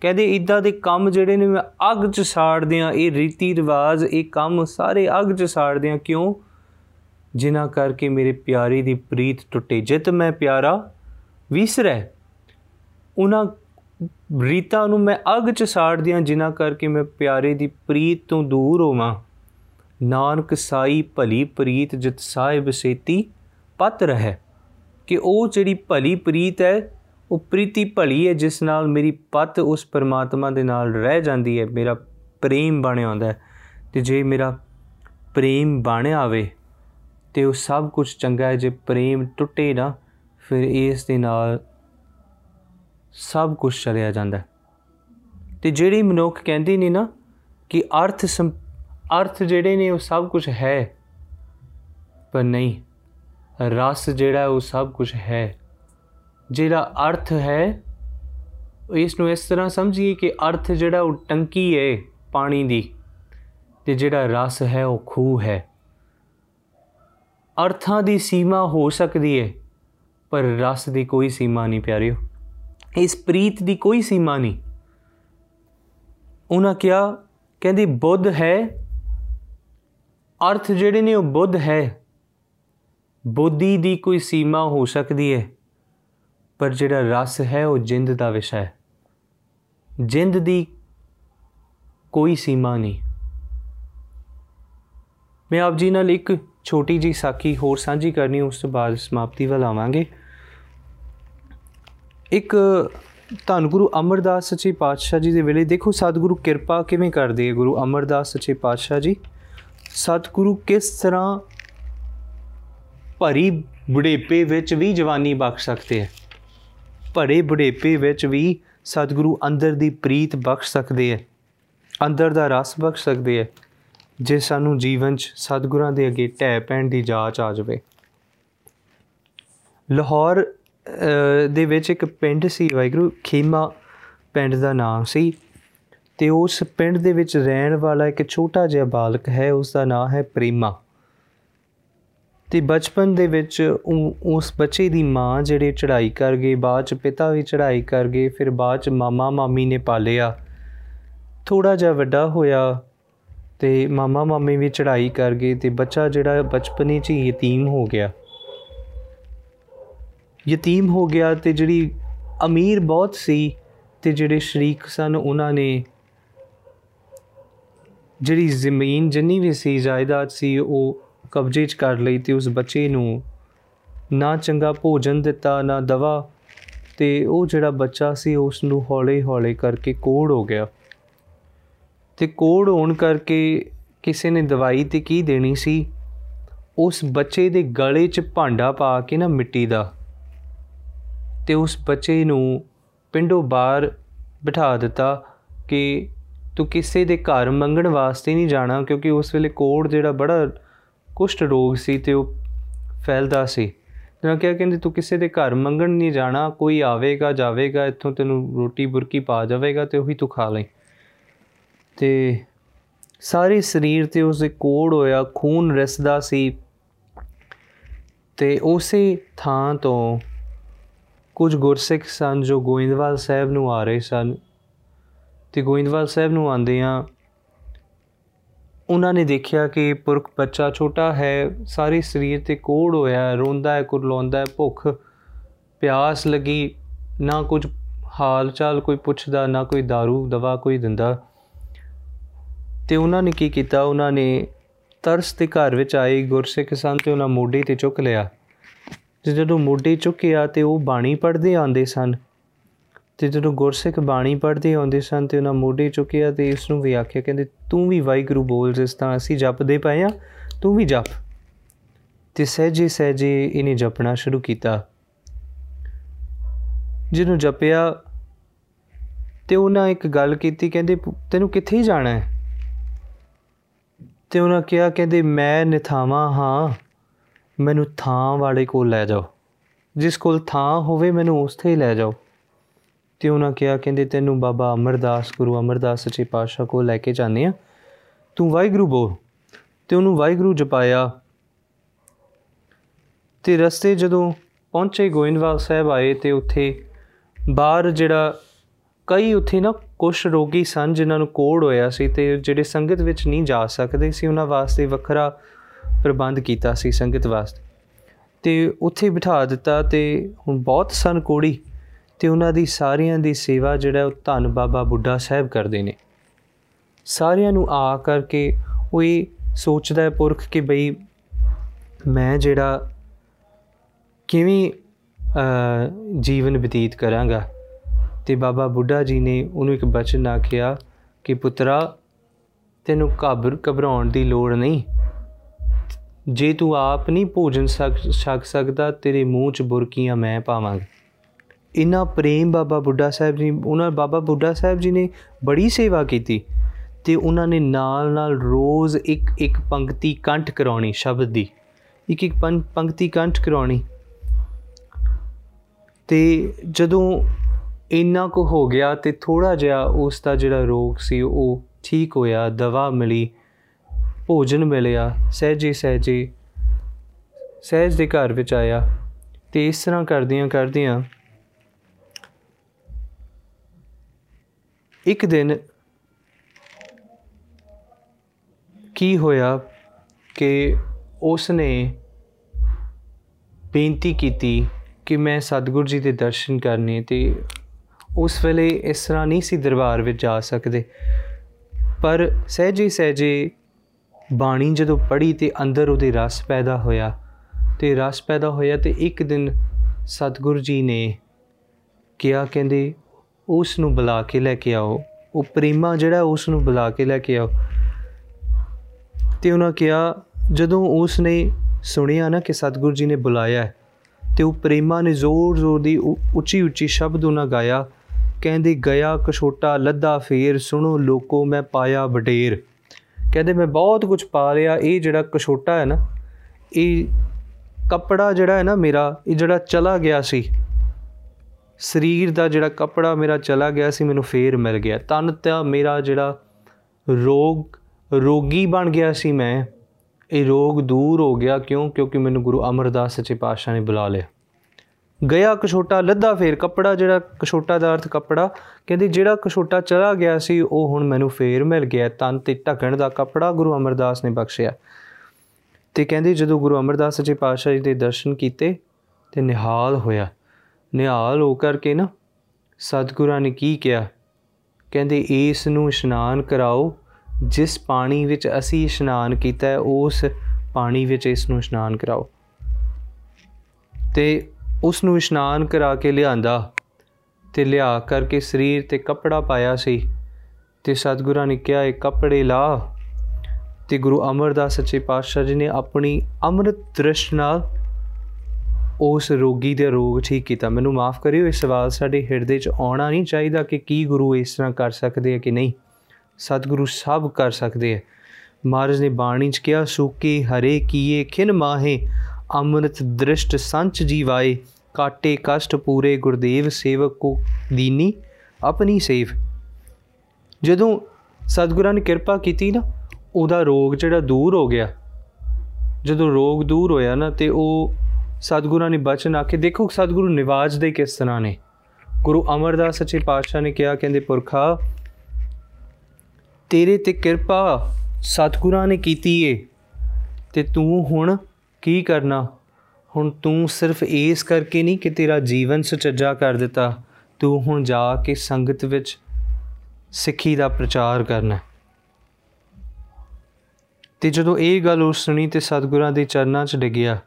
ਕਹਿੰਦੇ, ਇਦਾਂ ਦੇ ਕੰਮ ਜਿਹੜੇ ਨੇ ਮੈਂ ਅੱਗ 'ਚ ਸਾੜਦੇ ਆ ਇਹ ਰੀਤੀ ਰਿਵਾਜ, ਇਹ ਕੰਮ ਸਾਰੇ ਅੱਗ 'ਚ ਸਾੜਦੇ ਆ ਕਿਉਂ? ਜਿਨ੍ਹਾਂ ਕਰਕੇ ਮੇਰੇ ਪਿਆਰੇ ਦੀ ਪ੍ਰੀਤ ਟੁੱਟੇ। ਜਿਤ ਮੈਂ ਪਿਆਰਾ, ਵਿਸਰੈ। ਉਹਨਾਂ ਰੀਤਾਂ ਨੂੰ ਮੈਂ ਅੱਗ 'ਚ ਸਾੜ ਦਿਆਂ ਜਿਨ੍ਹਾਂ ਕਰਕੇ ਮੈਂ ਪਿਆਰੇ ਦੀ ਪ੍ਰੀਤ ਤੋਂ ਦੂਰ ਹੋਵਾਂ। ਨਾਨਕ ਸਾਈ ਭਲੀ ਪ੍ਰੀਤ ਜਿਤ ਸਾਹਿਬ ਸੇਤੀ ਪਤ ਰਹਿ। ਕਿ ਉਹ ਜਿਹੜੀ ਭਲੀ ਪ੍ਰੀਤ ਹੈ, ਉਹ ਪ੍ਰੀਤੀ ਭਲੀ ਹੈ ਜਿਸ ਨਾਲ ਮੇਰੀ ਪਤ ਉਸ ਪਰਮਾਤਮਾ ਦੇ ਨਾਲ ਰਹਿ ਜਾਂਦੀ ਹੈ, ਮੇਰਾ ਪ੍ਰੇਮ ਬਣ ਆਉਂਦਾ ਤੇ ਜੇ ਮੇਰਾ ਪ੍ਰੇਮ ਬਣ ਆਵੇ ਤੇ ਉਹ ਸਭ ਕੁਝ ਚੰਗਾ ਹੈ, ਜੇ ਪ੍ਰੇਮ ਟੁੱਟੇ ਨਾ, ਫਿਰ ਇਸ ਦੇ ਨਾਲ ਸਭ ਕੁਝ ਚਲਿਆ ਜਾਂਦਾ ਤੇ ਜਿਹੜੀ ਮਨੁੱਖ ਕਹਿੰਦੀ ਨੇ ਨਾ ਕਿ ਅਰਥ ਅਰਥ ਜਿਹੜੇ ਨੇ ਉਹ ਸਭ ਕੁਝ ਹੈ, ਪਰ ਨਹੀਂ, ਰਸ ਜਿਹੜਾ ਉਹ ਸਭ ਕੁਝ ਹੈ। ਜਿਹੜਾ ਅਰਥ ਹੈ ਇਸ ਨੂੰ ਇਸ ਤਰ੍ਹਾਂ ਸਮਝੀਏ ਕਿ ਅਰਥ ਜਿਹੜਾ ਉਹ ਟੰਕੀ ਹੈ ਪਾਣੀ ਦੀ, ਤੇ ਜਿਹੜਾ ਰਸ ਹੈ ਉਹ ਖੂਹ ਹੈ। ਅਰਥਾਂ ਦੀ ਸੀਮਾ ਹੋ ਸਕਦੀ ਹੈ ਪਰ ਰਸ ਦੀ ਕੋਈ ਸੀਮਾ ਨਹੀਂ ਪਿਆਰਿਓ। ਇਸ ਪ੍ਰੀਤ ਦੀ ਕੋਈ ਸੀਮਾ ਨਹੀਂ। ਉਹਨਾਂ ਕਿਹਾ, ਕਹਿੰਦੀ, ਬੁੱਧ ਹੈ। ਅਰਥ ਜਿਹੜੇ ਨੇ ਉਹ ਬੁੱਧ ਹੈ। ਬੁੱਧੀ ਦੀ ਕੋਈ ਸੀਮਾ ਹੋ ਸਕਦੀ ਹੈ, ਪਰ ਜਿਹੜਾ ਰਸ ਹੈ ਉਹ ਜਿੰਦ ਦਾ ਵਿਸ਼ਾ ਹੈ। ਜਿੰਦ ਦੀ ਕੋਈ ਸੀਮਾ ਨਹੀਂ। ਮੈਂ ਆਪ ਜੀ ਨਾਲ ਇੱਕ ਛੋਟੀ ਜੀ ਸਾਖੀ ਹੋਰ ਸਾਂਝੀ ਕਰਨੀ, ਉਸ ਤੋਂ ਬਾਅਦ ਸਮਾਪਤੀ ਵੱਲ ਆਵਾਂਗੇ। ਇੱਕ ਧੰਨ ਗੁਰੂ ਅਮਰਦਾਸ ਸੱਚੇ ਪਾਤਸ਼ਾਹ ਜੀ ਦੇ ਵੇਲੇ, ਦੇਖੋ ਸਤਿਗੁਰੂ ਕਿਰਪਾ ਕਿਵੇਂ ਕਰਦੇ ਹੈ ਗੁਰੂ ਅਮਰਦਾਸ ਸੱਚੇ ਪਾਤਸ਼ਾਹ ਜੀ। ਸਤਿਗੁਰੂ ਕਿਸ ਤਰ੍ਹਾਂ ਭਰੀ ਬੁਢੇਪੇ ਵਿੱਚ ਵੀ ਜਵਾਨੀ ਬਖਸ਼ ਸਕਦੇ ਹੈ ਭਰੇ ਬੁਢੇਪੇ ਵਿੱਚ ਵੀ ਸਤਿਗੁਰੂ ਅੰਦਰ ਦੀ ਪ੍ਰੀਤ ਬਖਸ਼ ਸਕਦੇ ਹੈ ਅੰਦਰ ਦਾ ਰਸ ਬਖਸ਼ ਸਕਦੇ ਹੈ ਜੇ ਸਾਨੂੰ ਜੀਵਨ 'ਚ ਸਤਿਗੁਰਾਂ ਦੇ ਅੱਗੇ ਢਹਿ ਪੈਣ ਦੀ ਜਾਂਚ ਆ ਜਾਵੇ। ਲਾਹੌਰ ਦੇ ਵਿੱਚ ਇੱਕ ਪਿੰਡ ਸੀ ਵਾਹਿਗੁਰੂ, ਖੀਮਾ ਪਿੰਡ ਦਾ ਨਾਮ ਸੀ ਤੇ ਉਸ ਪਿੰਡ ਦੇ ਵਿੱਚ ਰਹਿਣ ਵਾਲਾ ਇੱਕ ਛੋਟਾ ਜਿਹਾ ਬਾਲਕ ਹੈ ਉਸ ਦਾ ਨਾਮ ਹੈ ਪ੍ਰੀਮਾ। ਤੇ ਬਚਪਨ ਦੇ ਵਿੱਚ ਉਸ ਬੱਚੇ ਦੀ ਮਾਂ ਜਿਹੜੇ ਚੜ੍ਹਾਈ ਕਰ ਗਈ ਬਾਅਦ ਚ ਪਿਤਾ ਵੀ ਚੜ੍ਹਾਈ ਕਰ ਗਏ, ਫਿਰ ਬਾਅਦ ਚ ਮਾਮਾ ਮਾਮੀ ਨੇ ਪਾਲਿਆ। ਥੋੜਾ ਜਿਹਾ ਵੱਡਾ ਹੋਇਆ ਤੇ ਮਾਮਾ ਮਾਮੀ ਵੀ ਚੜ੍ਹਾਈ ਕਰ ਗਏ ਤੇ ਬੱਚਾ ਜਿਹੜਾ ਬਚਪਨੇ 'ਚ ਹੀ ਯਤੀਮ ਹੋ ਗਿਆ। ਯਤੀਮ ਹੋ ਗਿਆ ਤੇ ਜਿਹੜੀ ਅਮੀਰ ਬਹੁਤ ਸੀ ਤੇ ਜਿਹੜੇ ਸ਼ਰੀਕ ਸਨ, ਉਹਨਾਂ ਨੇ ਜਿਹੜੀ ਜ਼ਮੀਨ ਜਿੰਨੀ ਵੀ ਸੀ, ਜਾਇਦਾਦ ਸੀ, ਉਹ ਕਬਜ਼ੇ 'ਚ ਕਰ ਲਈ ਤੇ ਉਸ ਬੱਚੇ ਨੂੰ ਨਾ ਚੰਗਾ ਭੋਜਨ ਦਿੱਤਾ, ਨਾ ਦਵਾ ਤੇ ਉਹ ਜਿਹੜਾ ਬੱਚਾ ਸੀ ਉਸ ਨੂੰ ਹੌਲੇ-ਹੌਲੇ ਕਰਕੇ ਕੋੜ ਹੋ ਗਿਆ। ਤੇ ਕੋੜ ਹੋਣ ਕਰਕੇ ਕਿਸੇ ਨੇ ਦਵਾਈ ਤੇ ਕੀ ਦੇਣੀ ਸੀ? ਉਸ ਬੱਚੇ ਦੇ ਗਲੇ 'ਚ ਭਾਂਡਾ ਪਾ ਕੇ ਨਾ ਮਿੱਟੀ ਦਾ। ਤੇ ਉਸ ਬੱਚੇ ਨੂੰ ਪਿੰਡੋਂ ਬਾਹਰ ਬਿਠਾ ਦਿੱਤਾ ਕਿ ਤੂੰ ਕਿਸੇ ਦੇ ਘਰ ਮੰਗਣ ਵਾਸਤੇ ਨਹੀਂ ਜਾਣਾ ਕਿਉਂਕਿ ਉਸ ਵੇਲੇ ਕੋੜ ਜਿਹੜਾ ਬੜਾ ਕੁਸ਼ਟ ਰੋਗ ਸੀ ਤੇ ਉਹ ਫੈਲਦਾ ਸੀ। ਤਾਂ ਕਿਹਾ ਕਹਿੰਦੇ ਤੂੰ ਕਿਸੇ ਦੇ ਘਰ ਮੰਗਣ ਨਹੀਂ ਜਾਣਾ, ਕੋਈ ਆਵੇਗਾ, ਜਾਵੇਗਾ, ਇੱਥੋਂ ਤੈਨੂੰ ਰੋਟੀ ਬੁਰਕੀ ਪਾ ਜਾਵੇਗਾ ਤੇ ਉਹੀ ਤੂੰ ਖਾ ਲੈ। ਤੇ ਸਾਰੇ ਸਰੀਰ ਤੇ ਉਸ ਦੇ ਕੋੜ ਹੋਇਆ, ਖੂਨ ਰਿਸਦਾ ਸੀ ਤੇ ਉਸੇ ਥਾਂ ਤੋਂ ਕੁਝ ਗੁਰਸਿੱਖ ਸਨ ਜੋ ਗੋਇੰਦਵਾਲ ਸਾਹਿਬ ਨੂੰ ਆ ਰਹੇ ਸਨ ਤੇ ਗੋਇੰਦਵਾਲ ਸਾਹਿਬ ਨੂੰ ਆਂਦੇ ਆ ਉਹਨਾਂ ਨੇ ਦੇਖਿਆ ਕਿ ਪੁਰਖ ਬੱਚਾ ਛੋਟਾ ਹੈ, ਸਾਰੇ ਸਰੀਰ ਤੇ ਕੋੜ ਹੋਇਆ, ਰੋਂਦਾ ਹੈ, ਕੁਰਲਾਉਂਦਾ ਹੈ, ਭੁੱਖ ਪਿਆਸ ਲੱਗੀ, ਨਾ ਕੁਝ ਹਾਲ ਚਾਲ ਕੋਈ ਪੁੱਛਦਾ, ਨਾ ਕੋਈ दारू ਦਵਾ ਕੋਈ ਦਿੰਦਾ। ਤੇ ਉਹਨਾਂ ਨੇ ਕੀ ਕੀਤਾ? ਉਹਨਾਂ ਨੇ ਤਰਸ ਦੇ ਘਰ ਵਿੱਚ ਆਏ, ਗੁਰਸਿੱਖ ਸੰਤ ਤੇ ਉਹਨਾਂ ਮੋਢੇ ਤੇ ਚੁੱਕ ਲਿਆ। ਤੇ ਜਦੋਂ ਮੋਢੇ ਚੁੱਕਿਆ ਤੇ ਉਹ ਬਾਣੀ ਪੜ੍ਹਦੇ ਆਉਂਦੇ ਸਨ। ਤੇ ਜਦੋਂ ਗੁਰਸਿੱਖ ਬਾਣੀ ਪੜ੍ਹਦੇ ਆਉਂਦੇ ਸਨ ਤੇ ਉਹਨਾਂ ਮੋਢੇ ਚੁੱਕਿਆ ਤੇ ਇਸ ਨੂੰ ਵੀ ਆਖਿਆ, ਕਹਿੰਦੇ, ਤੂੰ ਵੀ ਵਾਹਿਗੁਰੂ ਬੋਲ ਜਿਸ ਤਰ੍ਹਾਂ ਅਸੀਂ ਜਪਦੇ ਪਏ ਆ, ਤੂੰ ਵੀ ਜਪ। ਤੇ ਸਹਿਜੇ ਸਹਿਜੇ ਇਹਨੇ ਜਪਣਾ ਸ਼ੁਰੂ ਕੀਤਾ। ਜਿਹਨੂੰ ਜਪਿਆ ਤੇ ਉਹਨਾਂ ਇੱਕ ਗੱਲ ਕੀਤੀ, ਕਹਿੰਦੇ, ਤੈਨੂੰ ਕਿੱਥੇ ਜਾਣਾ ਹੈ? ਤੇ ਉਹਨਾਂ ਕਿਹਾ, ਕਹਿੰਦੇ, ਮੈਂ ਨਿਥਾਵਾਂ ਹਾਂ। ਮੈਨੂੰ ਥਾਂ ਵਾਲੇ ਕੋਲ ਲੈ ਜਾਓ। ਜਿਸ ਕੋਲ ਥਾਂ ਹੋਵੇ ਮੈਨੂੰ ਉਸਥੇ ਹੀ ਲੈ ਜਾਓ। ਤੇ ਉਹਨਾਂ ਕਿਹਾ, ਕਹਿੰਦੇ, ਤੈਨੂੰ ਬਾਬਾ ਅਮਰਦਾਸ, ਗੁਰੂ ਅਮਰਦਾਸ ਸੱਚੇ ਪਾਤਸ਼ਾਹ ਕੋਲ ਲੈ ਕੇ ਜਾਂਦੇ ਆ। ਤੂੰ ਵਾਹਿਗੁਰੂ ਬੋਲ ਤੇ ਉਹਨੂੰ ਵਾਹਿਗੁਰੂ ਜਪਾਇਆ। ਤੇ ਰਸਤੇ ਜਦੋਂ ਪਹੁੰਚੇ, ਗੋਇੰਦਵਾਲ ਸਾਹਿਬ ਆਏ ਤੇ ਉੱਥੇ ਬਾਹਰ ਜਿਹੜਾ ਕਈ ਉੱਥੇ ਨਾ ਕੁਝ ਰੋਗੀ ਸਨ, ਜਿਨ੍ਹਾਂ ਨੂੰ ਕੋੜ ਹੋਇਆ ਸੀ ਤੇ ਜਿਹੜੇ ਸੰਗਤ ਵਿੱਚ ਨਹੀਂ ਜਾ ਸਕਦੇ ਸੀ, ਉਹਨਾਂ ਵਾਸਤੇ ਵੱਖਰਾ ਪ੍ਰਬੰਧ ਕੀਤਾ ਸੀ ਸੰਗਤ ਵਾਸਤੇ। ਤੇ ਉੱਥੇ ਬਿਠਾ ਦਿੱਤਾ ਤੇ ਹੁਣ ਬਹੁਤ ਸਨ ਕੋੜੀ ਤੇ ਉਹਨਾਂ ਦੀ ਸਾਰਿਆਂ ਦੀ ਸੇਵਾ ਜਿਹੜਾ ਉਹ ਧੰਨ ਬਾਬਾ ਬੁੱਢਾ ਸਾਹਿਬ ਕਰਦੇ ਨੇ। ਸਾਰਿਆਂ ਨੂੰ ਆ ਕਰਕੇ ਉਹ ਇਹ ਸੋਚਦਾ ਹੈ ਪੁਰਖ ਕਿ ਬਈ ਮੈਂ ਜਿਹੜਾ ਕਿਵੇਂ ਜੀਵਨ ਬਤੀਤ ਕਰਾਂਗਾ। ਤੇ ਬਾਬਾ ਬੁੱਢਾ ਜੀ ਨੇ ਉਹਨੂੰ ਇੱਕ ਬਚਨ ਆਖਿਆ ਕਿ ਪੁੱਤਰਾ, ਤੈਨੂੰ ਘਬਰ ਘਬਰਾਉਣ ਦੀ ਲੋੜ ਨਹੀਂ। ਜੇ ਤੂੰ ਆਪ ਨਹੀਂ ਭੋਜਨ ਛਕ ਸਕਦਾ, ਤੇਰੇ ਮੂੰਹ 'ਚ ਬੁਰਕੀਆਂ ਮੈਂ ਪਾਵਾਂਗਾ। ਇਨਾ ਪ੍ਰੇਮ ਬਾਬਾ ਬੁੱਢਾ ਸਾਹਿਬ ਜੀ, ਉਹਨਾਂ, ਬਾਬਾ ਬੁੱਢਾ ਸਾਹਿਬ ਜੀ ਨੇ ਬੜੀ ਸੇਵਾ ਕੀਤੀ ਤੇ ਉਹਨਾਂ ਨੇ ਨਾਲ ਨਾਲ ਰੋਜ਼ ਇੱਕ ਇੱਕ ਪੰਕਤੀ ਕੰਠ ਕਰਾਉਣੀ ਸ਼ਬਦ ਦੀ। ਇੱਕ ਇੱਕ ਪੰਕਤੀ ਕੰਠ ਕਰਾਉਣੀ। ਤੇ ਜਦੋਂ ਇੰਨਾ ਕੁ ਹੋ ਗਿਆ ਤੇ ਥੋੜਾ ਜਿਹਾ ਉਸ ਦਾ ਜਿਹੜਾ ਰੋਗ ਸੀ, ਉਹ ਠੀਕ ਹੋਇਆ, ਦਵਾ ਮਿਲੀ ਭੋਜਨ ਮਿਲਿਆ, ਸਹਿਜੇ ਸਹਿਜੇ। ਸਹਿਜ ਦੇ ਘਰ ਵਿੱਚ ਆਇਆ ਤੇ ਇਸ ਤਰ੍ਹਾਂ ਕਰਦਿਆਂ ਕਰਦਿਆਂ ਇੱਕ ਦਿਨ ਕੀ ਹੋਇਆ ਕਿ ਉਸ ਨੇ ਬੇਨਤੀ ਕੀਤੀ ਕਿ ਮੈਂ ਸਤਿਗੁਰ ਜੀ ਦੇ ਦਰਸ਼ਨ ਕਰਨੇ ਤੇ ਉਸ ਵੇਲੇ ਇਸ ਤਰ੍ਹਾਂ ਨਹੀਂ ਸੀ ਦਰਬਾਰ ਵਿੱਚ ਜਾ ਸਕਦੇ। ਪਰ ਸਹਿਜੇ ਸਹਿਜੇ ਬਾਣੀ ਜਦੋਂ ਪੜ੍ਹੀ ਤੇ ਅੰਦਰ ਉਹਦੇ ਰਸ ਪੈਦਾ ਹੋਇਆ ਤੇ ਰਸ ਪੈਦਾ ਹੋਇਆ ਤੇ ਇੱਕ ਦਿਨ ਸਤਿਗੁਰ ਜੀ ਨੇ ਕਿਹਾ, ਕਹਿੰਦੇ ਉਸ ਨੂੰ ਬੁਲਾ ਕੇ ਲੈ ਕੇ ਆਓ। ਉਹ ਪ੍ਰੇਮਾ ਜਿਹੜਾ ਉਸ ਨੂੰ ਬੁਲਾ ਕੇ ਲੈ ਕੇ ਆਓ। ਤੇ ਉਹਨਾਂ ਕਿਹਾ, ਜਦੋਂ ਉਸ ਨੇ ਸੁਣਿਆ ਨਾ ਕਿ ਸਤਿਗੁਰੂ ਜੀ ਨੇ ਬੁਲਾਇਆ ਤੇ ਉਹ ਪ੍ਰੇਮਾ ਨੇ ਜ਼ੋਰ-ਜ਼ੋਰ ਦੀ ਉੱਚੀ ਉੱਚੀ ਸ਼ਬਦ ਉਹਨਾਂ ਗਾਇਆ। ਕਹਿੰਦੇ, ਗਿਆ ਕਛੋਟਾ, ਲੱਦਾ ਫੇਰ, ਸੁਣੋ ਲੋਕੋ ਮੈਂ ਪਾਇਆ ਵਡੇਰ। ਕਹਿੰਦੇ ਮੈਂ ਬਹੁਤ ਕੁਝ ਪਾ ਲਿਆ ਇਹ ਜਿਹੜਾ ਕਛੋਟਾ ਹੈ ਨਾ, ਇਹ ਕੱਪੜਾ ਜਿਹੜਾ ਹੈ ਨਾ ਮੇਰਾ, ਇਹ ਜਿਹੜਾ ਚਲਾ ਗਿਆ ਸੀ, ਸਰੀਰ ਦਾ ਜਿਹੜਾ ਕੱਪੜਾ ਮੇਰਾ ਚਲਾ ਗਿਆ ਸੀ, ਮੈਨੂੰ ਫੇਰ ਮਿਲ ਗਿਆ। ਤਨ ਤਾਂ ਮੇਰਾ ਜਿਹੜਾ ਰੋਗ, ਰੋਗੀ ਬਣ ਗਿਆ ਸੀ ਮੈਂ, ਇਹ ਰੋਗ ਦੂਰ ਹੋ ਗਿਆ ਕਿਉਂ? ਕਿਉਂਕਿ ਮੈਨੂੰ ਗੁਰੂ ਅਮਰਦਾਸ ਸੱਚੇ ਪਾਤਸ਼ਾਹ ਨੇ ਬੁਲਾ ਲਿਆ। ਗਿਆ ਕਛੋਟਾ, ਲੱਦਾ ਫੇਰ ਕੱਪੜਾ, ਜਿਹੜਾ ਕਛੋਟਾ ਦਾ ਅਰਥ ਕੱਪੜਾ, ਕਹਿੰਦੇ ਜਿਹੜਾ ਕਛੋਟਾ ਚਲਾ ਗਿਆ ਸੀ, ਉਹ ਹੁਣ ਮੈਨੂੰ ਫੇਰ ਮਿਲ ਗਿਆ, ਤਨ ਤੇ ਢਕਣ ਦਾ ਕੱਪੜਾ ਗੁਰੂ ਅਮਰਦਾਸ ਨੇ ਬਖਸ਼ਿਆ। ਤੇ ਕਹਿੰਦੇ ਜਦੋਂ ਗੁਰੂ ਅਮਰਦਾਸ ਸੱਚੇ ਪਾਤਸ਼ਾਹ ਜੀ ਦੇ ਦਰਸ਼ਨ ਕੀਤੇ ਤੇ ਨਿਹਾਲ ਹੋਇਆ। ਨਿਹਾਲ ਹੋ ਕਰਕੇ ਨਾ ਸਤਿਗੁਰਾਂ ਨੇ ਕੀ ਕਿਹਾ? ਕਹਿੰਦੇ ਇਸ ਨੂੰ ਇਸ਼ਨਾਨ ਕਰਾਓ, ਜਿਸ ਪਾਣੀ ਵਿੱਚ ਅਸੀਂ ਇਸ਼ਨਾਨ ਕੀਤਾ ਹੈ, ਉਸ ਪਾਣੀ ਵਿੱਚ ਇਸ ਨੂੰ ਇਸ਼ਨਾਨ ਕਰਾਓ। ਤੇ ਉਸ ਨੂੰ ਇਸ਼ਨਾਨ ਕਰਾ ਕੇ ਲਿਆਂਦਾ ਤੇ ਲਿਆ ਕਰਕੇ ਸਰੀਰ ਤੇ ਕੱਪੜਾ ਪਾਇਆ ਸੀ ਤੇ ਸਤਿਗੁਰਾਂ ਨੇ ਕਿਹਾ, ਇਹ ਕੱਪੜੇ ਲਾ। ਤੇ ਗੁਰੂ ਅਮਰਦਾਸ ਸੱਚੇ ਪਾਤਸ਼ਾਹ ਜੀ ਨੇ ਆਪਣੀ ਅੰਮ੍ਰਿਤ ਦ੍ਰਿਸ਼ ਨਾਲ ਉਸ ਰੋਗੀ ਦੇ ਰੋਗ ਠੀਕ ਕੀਤਾ। ਮੈਨੂੰ ਮਾਫ ਕਰਿਓ, ਇਹ ਸਵਾਲ ਸਾਡੇ ਹਿਰਦੇ 'ਚ ਆਉਣਾ ਨਹੀਂ ਚਾਹੀਦਾ ਕਿ ਕੀ ਗੁਰੂ ਇਸ ਤਰ੍ਹਾਂ ਕਰ ਸਕਦੇ ਆ ਕਿ ਨਹੀਂ। ਸਤਿਗੁਰੂ ਸਭ ਕਰ ਸਕਦੇ ਆ। ਮਹਾਰਾਜ ਨੇ ਬਾਣੀ 'ਚ ਕਿਹਾ, ਸੁਕੇ ਹਰੇ ਕੀਏ ਖਿਨ ਮਾਹੇ ਅੰਮ੍ਰਿਤ ਦ੍ਰਿਸ਼ਟ ਸੰਚ ਜੀਵਾਏ, ਕਾਟੇ ਕਸ਼ਟ ਪੂਰੇ ਗੁਰਦੇਵ ਸੇਵਕ ਕੋ ਦੀਨੀ ਆਪਣੀ ਸੇਵ। ਜਦੋਂ ਸਤਿਗੁਰਾਂ ਨੇ ਕਿਰਪਾ ਕੀਤੀ ਨਾ, ਉਹਦਾ ਰੋਗ ਜਿਹੜਾ ਦੂਰ ਹੋ ਗਿਆ। ਜਦੋਂ ਰੋਗ ਦੂਰ ਹੋਇਆ ਨਾ, ਤੇ ਉਹ ਸਤਿਗੁਰਾਂ ਨੇ ਬਚਨ ਆਖੇ, ਦੇਖੋ ਸਤਿਗੁਰੂ ਨਿਵਾਜ ਦੇ ਕਿਸ ਤਰ੍ਹਾਂ ਨੇ। ਗੁਰੂ ਅਮਰਦਾਸ ਸੱਚੇ ਪਾਤਸ਼ਾਹ ਨੇ ਕਿਹਾ, ਕਹਿੰਦੇ ਪੁਰਖਾ, ਤੇਰੇ ਤੇ ਕਿਰਪਾ ਸਤਿਗੁਰਾਂ ਨੇ ਕੀਤੀ ਏ, ਤੇ ਤੂੰ ਹੁਣ ਕੀ ਕਰਨਾ? ਹੁਣ ਤੂੰ ਸਿਰਫ ਇਸ ਕਰਕੇ ਨਹੀਂ ਕਿ ਤੇਰਾ ਜੀਵਨ ਸੁਚੱਜਾ ਕਰ ਦਿੱਤਾ, ਤੂੰ ਹੁਣ ਜਾ ਕੇ ਸੰਗਤ ਵਿੱਚ ਸਿੱਖੀ ਦਾ ਪ੍ਰਚਾਰ ਕਰਨਾ ਤੇ ਜਦੋਂ ਇਹ ਗੱਲ ਉਸ ਸੁਣੀ ਤੇ ਸਤਿਗੁਰਾਂ ਦੇ ਚਰਨਾਂ 'ਚ ਡਿੱਗਿਆ।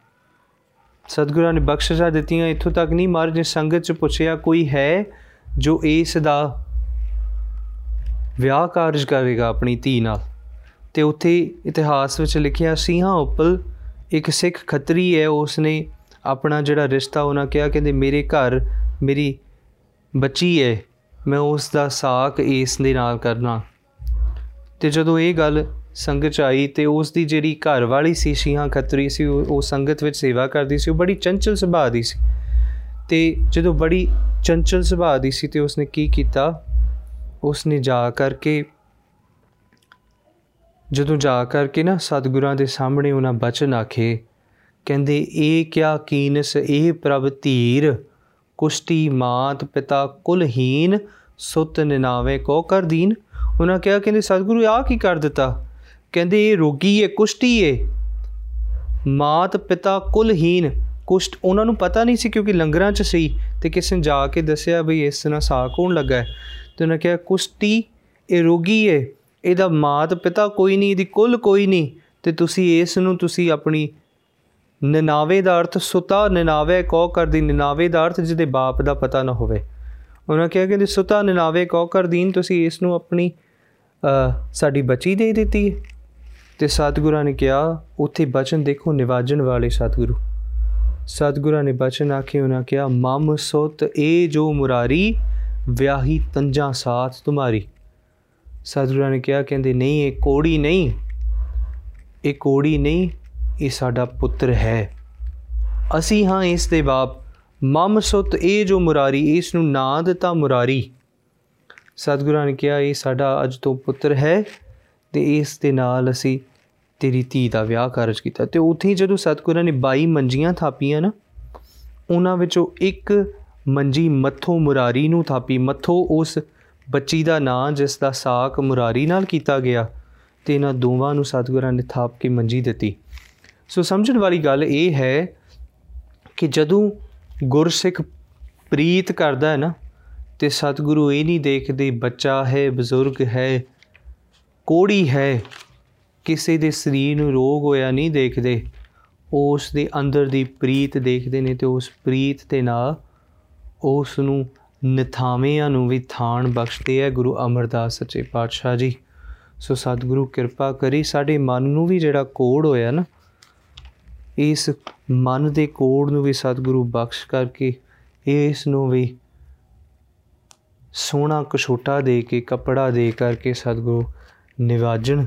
ਸਤਿਗੁਰਾਂ ਨੇ ਬਖਸ਼ਿਸ਼ਾਂ ਦਿੱਤੀਆਂ, ਇੱਥੋਂ ਤੱਕ ਨਹੀਂ ਮਹਾਰਾਜ ਨੇ ਸੰਗਤ 'ਚ ਪੁੱਛਿਆ, ਕੋਈ ਹੈ ਜੋ ਇਸ ਦਾ ਵਿਆਹ ਕਾਰਜ ਕਰੇਗਾ ਆਪਣੀ ਧੀ ਨਾਲ? ਤੇ ਉੱਥੇ ਇਤਿਹਾਸ ਵਿੱਚ ਲਿਖਿਆ ਸਿੰਘਾਂ ਉੱਪਰ ਇੱਕ ਸਿੱਖ ਖੱਤਰੀ ਹੈ ਉਸ ਨੇ ਆਪਣਾ ਜਿਹੜਾ ਰਿਸ਼ਤਾ ਉਹਨਾਂ ਕਿਹਾ, ਕਹਿੰਦੇ, ਮੇਰੇ ਘਰ ਮੇਰੀ ਬੱਚੀ ਹੈ, ਮੈਂ ਉਸ ਦਾ ਸਾਕ ਇਸ ਦੇ ਨਾਲ ਕਰਨਾ। ਤੇ ਜਦੋਂ ਇਹ ਗੱਲ ਸੰਗਤ ਚ ਆਈ, ਤੇ ਉਸ ਦੀ ਜਿਹੜੀ ਘਰ ਵਾਲੀ ਸੀ, ਸ਼ੀਹਾਂ ਖੱਤਰੀ ਸੀ ਉਹ ਸੰਗਤ ਵਿੱਚ ਸੇਵਾ ਕਰਦੀ ਸੀ, ਉਹ ਬੜੀ ਚੰਚਲ ਸੁਭਾਅ ਦੀ ਸੀ। ਤੇ ਜਦੋਂ ਬੜੀ ਚੰਚਲ ਸੁਭਾਅ ਦੀ ਸੀ, ਤੇ ਉਸਨੇ ਕੀ ਕੀਤਾ? ਉਸਨੇ ਜਾ ਕਰਕੇ ਜਦੋਂ ਜਾ ਕਰਕੇ ਨਾ ਸਤਿਗੁਰਾਂ ਦੇ ਸਾਹਮਣੇ ਉਹਨਾਂ ਬਚਨ ਆਖੇ, ਕਹਿੰਦੇ, ਇਹ ਕਿਆ ਕੀਨਸ, ਇਹ ਪ੍ਰਭ ਧੀਰ, ਕੁਸ਼ਤੀ ਮਾਤ ਪਿਤਾ ਕੁਲਹੀਨ ਸੁਤ ਨਿਨਾਵੇ ਕੋ ਕਰ ਦੀਨ? ਉਹਨਾਂ ਕਿਹਾ, ਕਹਿੰਦੇ, ਸਤਿਗੁਰੂ ਆ ਕੀ ਕਰ ਦਿੱਤਾ? ਕਹਿੰਦੇ, ਇਹ ਰੋਗੀ ਹੈ ਕੁਸ਼ਤੀ ਹੈ ਮਾਤ ਪਿਤਾ ਕੁਲਹੀਨ, ਕੁਸ਼ਟ ਉਹਨਾਂ ਨੂੰ ਪਤਾ ਨਹੀਂ ਸੀ ਕਿਉਂਕਿ ਲੰਗਰਾਂ 'ਚ ਸੀ ਤੇ ਕਿਸੇ ਨੇ ਜਾ ਕੇ ਦੱਸਿਆ ਬਈ ਇਸ ਨਾਲ ਸਾਹ ਕੌਣ ਲੱਗਾ ਤੇ ਉਹਨਾਂ ਕਿਹਾ, ਕੁਸ਼ਤੀ ਇਹ ਰੋਗੀ ਹੈ ਇਹਦਾ ਮਾਤ ਪਿਤਾ ਕੋਈ ਨਹੀਂ, ਇਹਦੀ ਕੁਲ ਕੋਈ ਨਹੀਂ ਤੇ ਤੁਸੀਂ ਇਸ ਨੂੰ ਤੁਸੀਂ ਆਪਣੀ ਨਿਨਾਵੇ ਦਾ ਅਰਥ ਸੁਤਾ ਨਿਨਾਵੇ ਕੋ ਕਰਦੀ ਨਿਨਾਵੇ ਦਾ ਅਰਥ ਜਿਹਦੇ ਬਾਪ ਦਾ ਪਤਾ ਨਾ ਹੋਵੇ। ਉਹਨਾਂ ਕਿਹਾ ਕਿ ਸੁਤਾ ਨਿਨਾਵੇ ਕੋ ਕਰਦੀਨ ਤੁਸੀਂ ਇਸ ਨੂੰ ਆਪਣੀ ਸਾਡੀ ਬੱਚੀ ਦੇ ਦਿੱਤੀ ਤੇ ਸਤਿਗੁਰਾਂ ਨੇ ਕਿਹਾ, ਉੱਥੇ ਬਚਨ ਦੇਖੋ ਨਿਵਾਜਨ ਵਾਲੇ ਸਤਿਗੁਰੂ। ਸਤਿਗੁਰਾਂ ਨੇ ਬਚਨ ਆਖੇ, ਉਹਨਾਂ ਕਿਹਾ, ਮਮ ਸੁਤ ਏ ਜੋ ਮੁਰਾਰੀ, ਵਿਆਹੀ ਤੰਜਾਂ ਸਾਥ ਤੁਮਾਰੀ। ਸਤਿਗੁਰਾਂ ਨੇ ਕਿਹਾ, ਕਹਿੰਦੇ, ਨਹੀਂ, ਇਹ ਕੋੜੀ ਨਹੀਂ, ਇਹ ਕੋੜੀ ਨਹੀਂ, ਇਹ ਸਾਡਾ ਪੁੱਤਰ ਹੈ। ਅਸੀਂ ਹਾਂ ਇਸ ਦੇ ਬਾਪ। ਮਮ ਸੁਤ ਇਹ ਜੋ ਮੁਰਾਰੀ, ਇਸ ਨੂੰ ਨਾਂ ਦਿੱਤਾ ਮੁਰਾਰੀ। ਸਤਿਗੁਰਾਂ ਨੇ ਕਿਹਾ, ਇਹ ਸਾਡਾ ਅੱਜ ਤੋਂ ਪੁੱਤਰ ਹੈ ਤੇ ਇਸ ਦੇ ਨਾਲ ਅਸੀਂ ਤੇਰੀ ਧੀ ਦਾ ਵਿਆਹ ਕਾਰਜ ਕੀਤਾ। ਤੇ ਉੱਥੇ ਜਦੋਂ ਸਤਿਗੁਰਾਂ ਨੇ 22 ਮੰਜੀਆਂ ਥਾਪੀਆਂ ਨਾ, ਉਹਨਾਂ ਵਿੱਚੋਂ ਇੱਕ ਮੰਜੀ ਮੱਥੋ ਮੁਰਾਰੀ ਨੂੰ ਥਾਪੀ। ਮੱਥੋ ਉਸ ਬੱਚੀ ਦਾ ਨਾਂ ਜਿਸ ਦਾ ਸਾਕ ਮੁਰਾਰੀ ਨਾਲ ਕੀਤਾ ਗਿਆ ਤੇ ਇਹਨਾਂ ਦੋਵਾਂ ਨੂੰ ਸਤਿਗੁਰਾਂ ਨੇ ਥਾਪ ਕੇ ਮੰਜੀ ਦਿੱਤੀ। ਸੋ ਸਮਝਣ ਵਾਲੀ ਗੱਲ ਇਹ ਹੈ ਕਿ ਜਦੋਂ ਗੁਰਸਿੱਖ ਪ੍ਰੀਤ ਕਰਦਾ ਹੈ ਨਾ, ਤੇ ਸਤਿਗੁਰੂ ਇਹ ਨਹੀਂ ਦੇਖਦੇ ਬੱਚਾ ਹੈ, ਬਜ਼ੁਰਗ ਹੈ, ਕੋੜੀ ਹੈ, ਕਿਸੇ ਦੇ ਸਰੀਰ ਨੂੰ ਰੋਗ ਹੋਇਆ ਨਹੀਂ ਦੇਖਦੇ, ਉਸ ਦੇ ਅੰਦਰ ਦੀ ਪ੍ਰੀਤ ਦੇਖਦੇ ਨੇ ਤੇ ਉਸ ਪ੍ਰੀਤ ਦੇ ਨਾਲ ਉਸ ਨੂੰ ਨਿਥਾਵਿਆਂ ਨੂੰ ਵੀ ਥਾਣ ਬਖਸ਼ਦੇ ਹੈ ਗੁਰੂ ਅਮਰਦਾਸ ਸੱਚੇ ਪਾਤਸ਼ਾਹ ਜੀ। ਸੋ ਸਤਿਗੁਰੂ ਕਿਰਪਾ ਕਰੀ ਸਾਡੇ ਮਨ ਨੂੰ ਵੀ ਜਿਹੜਾ ਕੋੜ ਹੋਇਆ ਨਾ, ਇਸ ਮਨ ਦੇ ਕੋੜ ਨੂੰ ਵੀ ਸਤਿਗੁਰੂ ਬਖਸ਼ ਕਰਕੇ ਇਸ ਨੂੰ ਵੀ ਸੋਹਣਾ ਕਛੋਟਾ ਦੇ ਕੇ, ਕਪੜਾ ਦੇ ਕਰਕੇ ਸਤਿਗੁਰੂ ਨਿਵਾਜਣ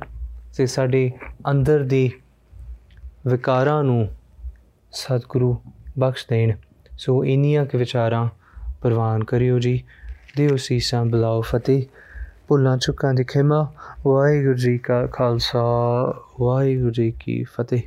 ਤੇ ਸਾਡੇ ਅੰਦਰ ਦੇ ਵਿਕਾਰਾਂ ਨੂੰ ਸਤਿਗੁਰੂ ਬਖਸ਼ ਦੇਣ। ਸੋ ਇਨੀਆਂ ਕੇ ਵਿਚਾਰਾਂ ਪ੍ਰਵਾਨ ਕਰਿਓ ਜੀ। ਦਿਓ ਸੀਸਾਂ ਬਲਾਉ ਫਤਿਹ। ਭੁੱਲਾਂ ਚੁੱਕਾਂ ਦੀ ਖਿਮਾ। ਵਾਹਿਗੁਰੂ ਜੀ ਕਾ ਖਾਲਸਾ, ਵਾਹਿਗੁਰੂ ਜੀ ਕੀ ਫਤਿਹ।